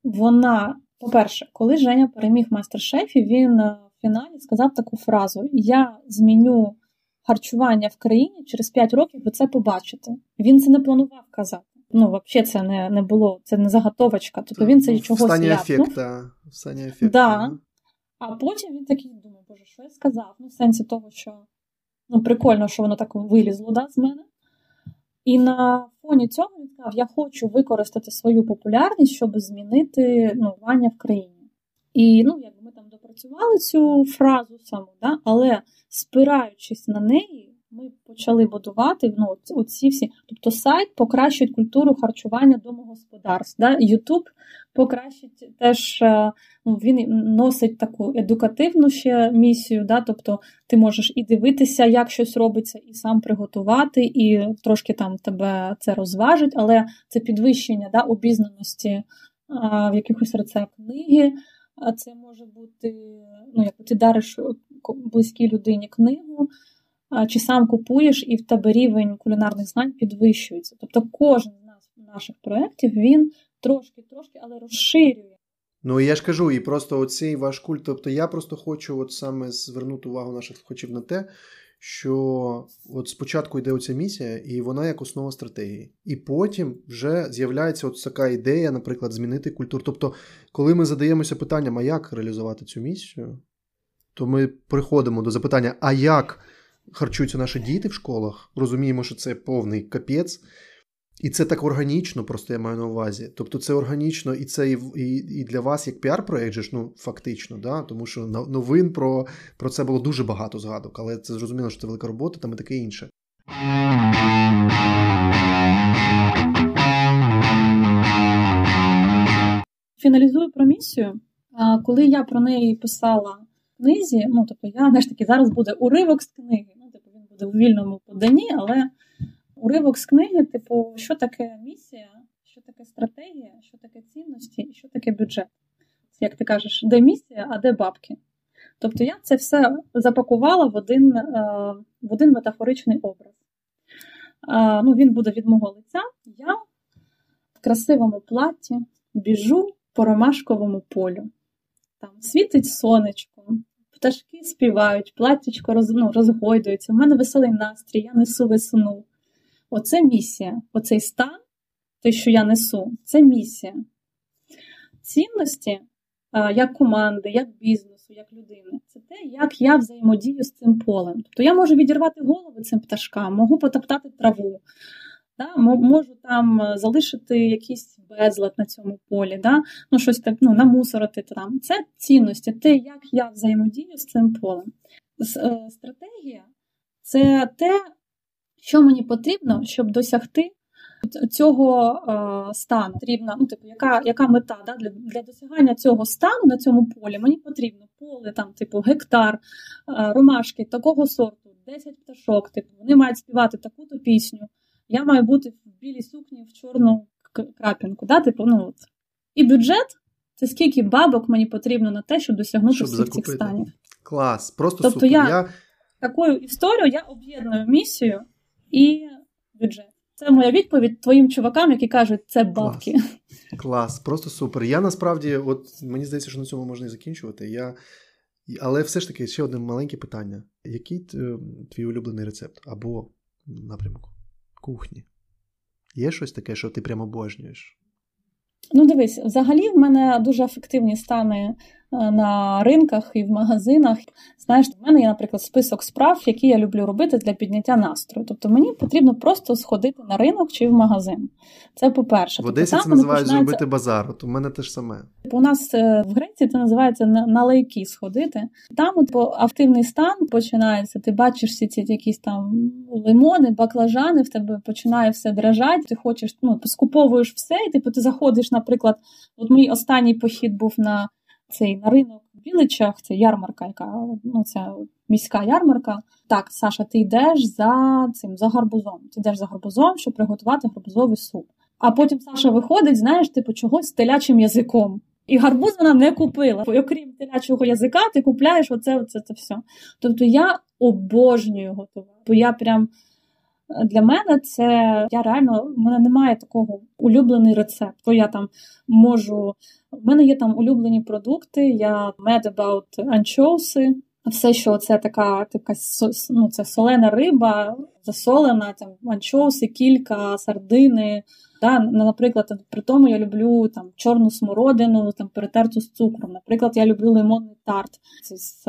вона, по-перше, коли Женя переміг майстер-шефі, він е, в фіналі сказав таку фразу: Я зміню харчування в країні через 5 років ви це побачите. Він це не планував казати. Ну, взагалі, це не не було, це не заготовочка. Тобто він це чогось стані ефекта. В стані ефекта. Да. А потім він такий думає, боже, що я сказав? Ну, в сенсі того, що ну, прикольно, що воно так вилізло да, з мене. І на фоні цього він сказав: я хочу використати свою популярність, щоб змінити ну, в країні. І ну, якби ми цю фразу саму, да? але спираючись на неї, ми почали будувати ну, оці всі. Тобто сайт покращить культуру харчування домогосподарств. Да? Ютуб покращить теж, е, ну, він носить таку едукативну ще місію. Да? Тобто ти можеш і дивитися, як щось робиться, і сам приготувати, і трошки там тебе це розважить, але це підвищення да, обізнаності в якихось рецептах книги. А це може бути, ну, як ти дариш близькій людині книгу, чи сам купуєш, і в тебе рівень кулінарних знань підвищується. Тобто кожен з нас наших проєктів він трошки-трошки, але розширює. Ну я ж кажу, і просто оцей ваш культ. Тобто я просто хочу от саме звернути увагу наших слухачів на те, що от спочатку йде оця місія, і вона як основа стратегії. І потім вже з'являється от така ідея, наприклад, змінити культуру. Тобто, коли ми задаємося питанням, а як реалізувати цю місію, то ми приходимо до запитання, а як харчуються наші діти в школах, розуміємо, що це повний капець. І це так органічно, просто я маю на увазі. Тобто це органічно, і це і і, і для вас як піар-проект, же ж, ну фактично, да? тому що новин про про це було дуже багато згадок, але це зрозуміло, що це велика робота там і таке інше. Фіналізую про місію. Коли я про неї писала в книзі, ну тобто я знаєш таки зараз буде уривок з книги. Ну, типу, він буде у вільному поданні, але уривок з книги, типу, що таке місія, що таке стратегія, що таке цінності і що таке бюджет. Як ти кажеш, де місія, а де бабки? Тобто я це все запакувала в один е, в один метафоричний образ. Е, ну, Він буде від мого лиця. Я в красивому платі біжу по ромашковому полю. Там світить сонечко, пташки співають, платтячко роз, ну, розгойдується. У мене веселий настрій, я несу весну. Оце місія. Оцей стан, те, що я несу, це місія. Цінності, як команди, як бізнесу, як людини, це те, як я взаємодію з цим полем. Тобто я можу відірвати голову цим пташкам, можу потоптати траву, да, можу там залишити якийсь безлад на цьому полі, да, ну щось так ну, намусорити там. Це цінності, те, як я взаємодію з цим полем. Е, стратегія це те, що мені потрібно, щоб досягти цього е, стану. Потрібна, ну, типу, яка яка мета да? для для досягання цього стану на цьому полі мені потрібно поле, там, типу, гектар, е, ромашки такого сорту, 10 пташок, типу, вони мають співати таку-то пісню. Я маю бути в білій сукні в чорну крапінку. Да? Типу, ну, от. І бюджет це скільки бабок мені потрібно на те, щоб досягнути щоб всіх закупити. цих станів. Клас, просто тобто супер. Я, я такою історію я об'єдную місію і бюджет. Це моя відповідь твоїм чувакам, які кажуть, це бабки. Клас, Клас. просто супер. Я насправді, от мені здається, що на цьому можна і закінчувати. Я... Але все ж таки ще одне маленьке питання: який е, твій улюблений рецепт або напрямок кухні? Є щось таке, що ти прямо обожнюєш? Ну, дивись, взагалі в мене дуже ефективні стани на ринках і в магазинах. Знаєш, в мене є, наприклад, список справ, які я люблю робити для підняття настрою. Тобто мені потрібно просто сходити на ринок чи в магазин. Це по-перше. В Одесі тобто, це називають починається... зробити базар. От у мене теж саме. У нас е, в Греції це називається на лайки сходити. Там от, активний стан починається. Ти бачиш всі ці якісь там лимони, баклажани, в тебе починає все дрожати. Ти хочеш ну, скуповуєш все, і типу ти заходиш, наприклад, от мій останній похід був на цей на ринок в Біличах, це ярмарка, яка ну це міська ярмарка. Так, Саша, ти йдеш за цим за гарбузом. Ти йдеш за гарбузом, щоб приготувати гарбузовий суп. А потім Саша виходить, знаєш, типу чогось з телячим язиком. І гарбуз вона не купила. Окрім телячого язика, ти купляєш оце, оце це все. Тобто я обожнюю готувати. Бо я прям для мене це я реально в мене немає такого улюблений рецепт. То я там можу. У мене є там улюблені продукти. Я mad about anchovies, все, що це така така ну, це солена риба, засолена, там анчоуси, кілька, сардини. Да, Наприклад, при тому я люблю там чорну смородину, там перетерту з цукром. Наприклад, я люблю лимонний тарт з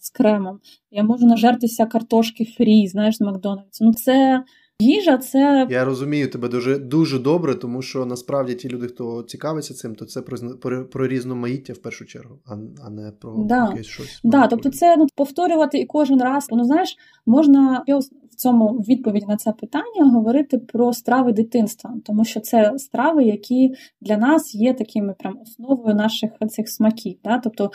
з кремом. Я можу нажертися картошки фрі, знаєш, з Макдональдсу. Ну, це Їжа це я розумію тебе дуже дуже добре, тому що насправді ті люди, хто цікавиться цим, то це про про, про різноманіття в першу чергу, а а не про да. якесь щось. Да, тобто це ну, повторювати і кожен раз. Ну знаєш, можна в цьому відповіді на це питання говорити про страви дитинства, тому що це страви, які для нас є такими прям основою наших цих смаків. Да? Тобто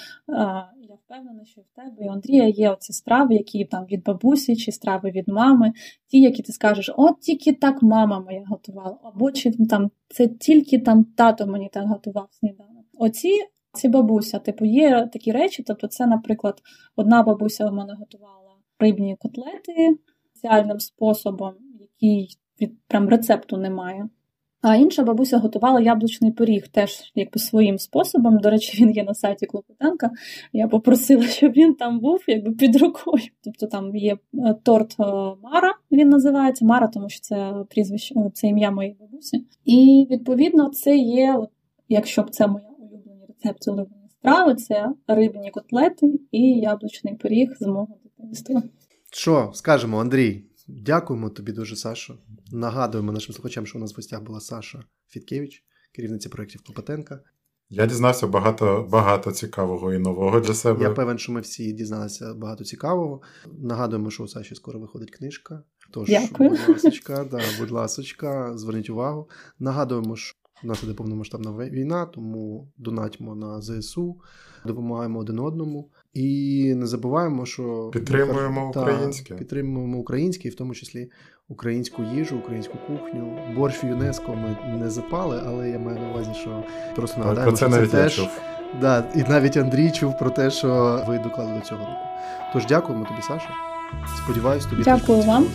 впевнена, що в тебе і Андрія є оці страви, які там від бабусі чи страви від мами, ті, які ти скажеш, от тільки так мама моя готувала, або чи там це тільки там тато мені так готував сніданок. Оці ці бабуся, типу, є такі речі. Тобто, це, наприклад, одна бабуся в мене готувала рибні котлети спеціальним способом, який від прям рецепту немає. А інша бабуся готувала яблучний пиріг теж якби своїм способом. До речі, він є на сайті Клопотенка. Я попросила, щоб він там був якби під рукою. Тобто там є е, торт е, Мара, він називається Мара, тому що це прізвище, це ім'я моєї бабусі. І відповідно це є, якщо б це моя улюблені рецепти улюблені страви, це рибні котлети і яблучний пиріг з мого дитинства. Що скажемо, Андрій? Дякуємо тобі дуже, Сашо. Нагадуємо нашим слухачам, що у нас в гостях була Саша Фіткевич, керівниця проєктів Клопотенка. Я дізнався багато багато цікавого і нового для себе. Я певен, що ми всі дізналися багато цікавого. Нагадуємо, що у Саші скоро виходить книжка. Тож, Дякую. будь ласочка, да, будь ласочка, зверніть увагу. Нагадуємо, що у нас іде повномасштабна війна, тому донатьмо на ЗСУ, допомагаємо один одному. І не забуваємо, що підтримуємо українське. Та, підтримуємо українське, і в тому числі українську їжу, українську кухню. Борщ ЮНЕСКО ми не запали, але я маю на увазі, що просто нагадаємо, про це що навіть це теж чув. Да, і навіть Андрій чув про те, що ви доклали до цього року. Тож дякуємо тобі, Саша. Сподіваюсь, тобі Дякую вам.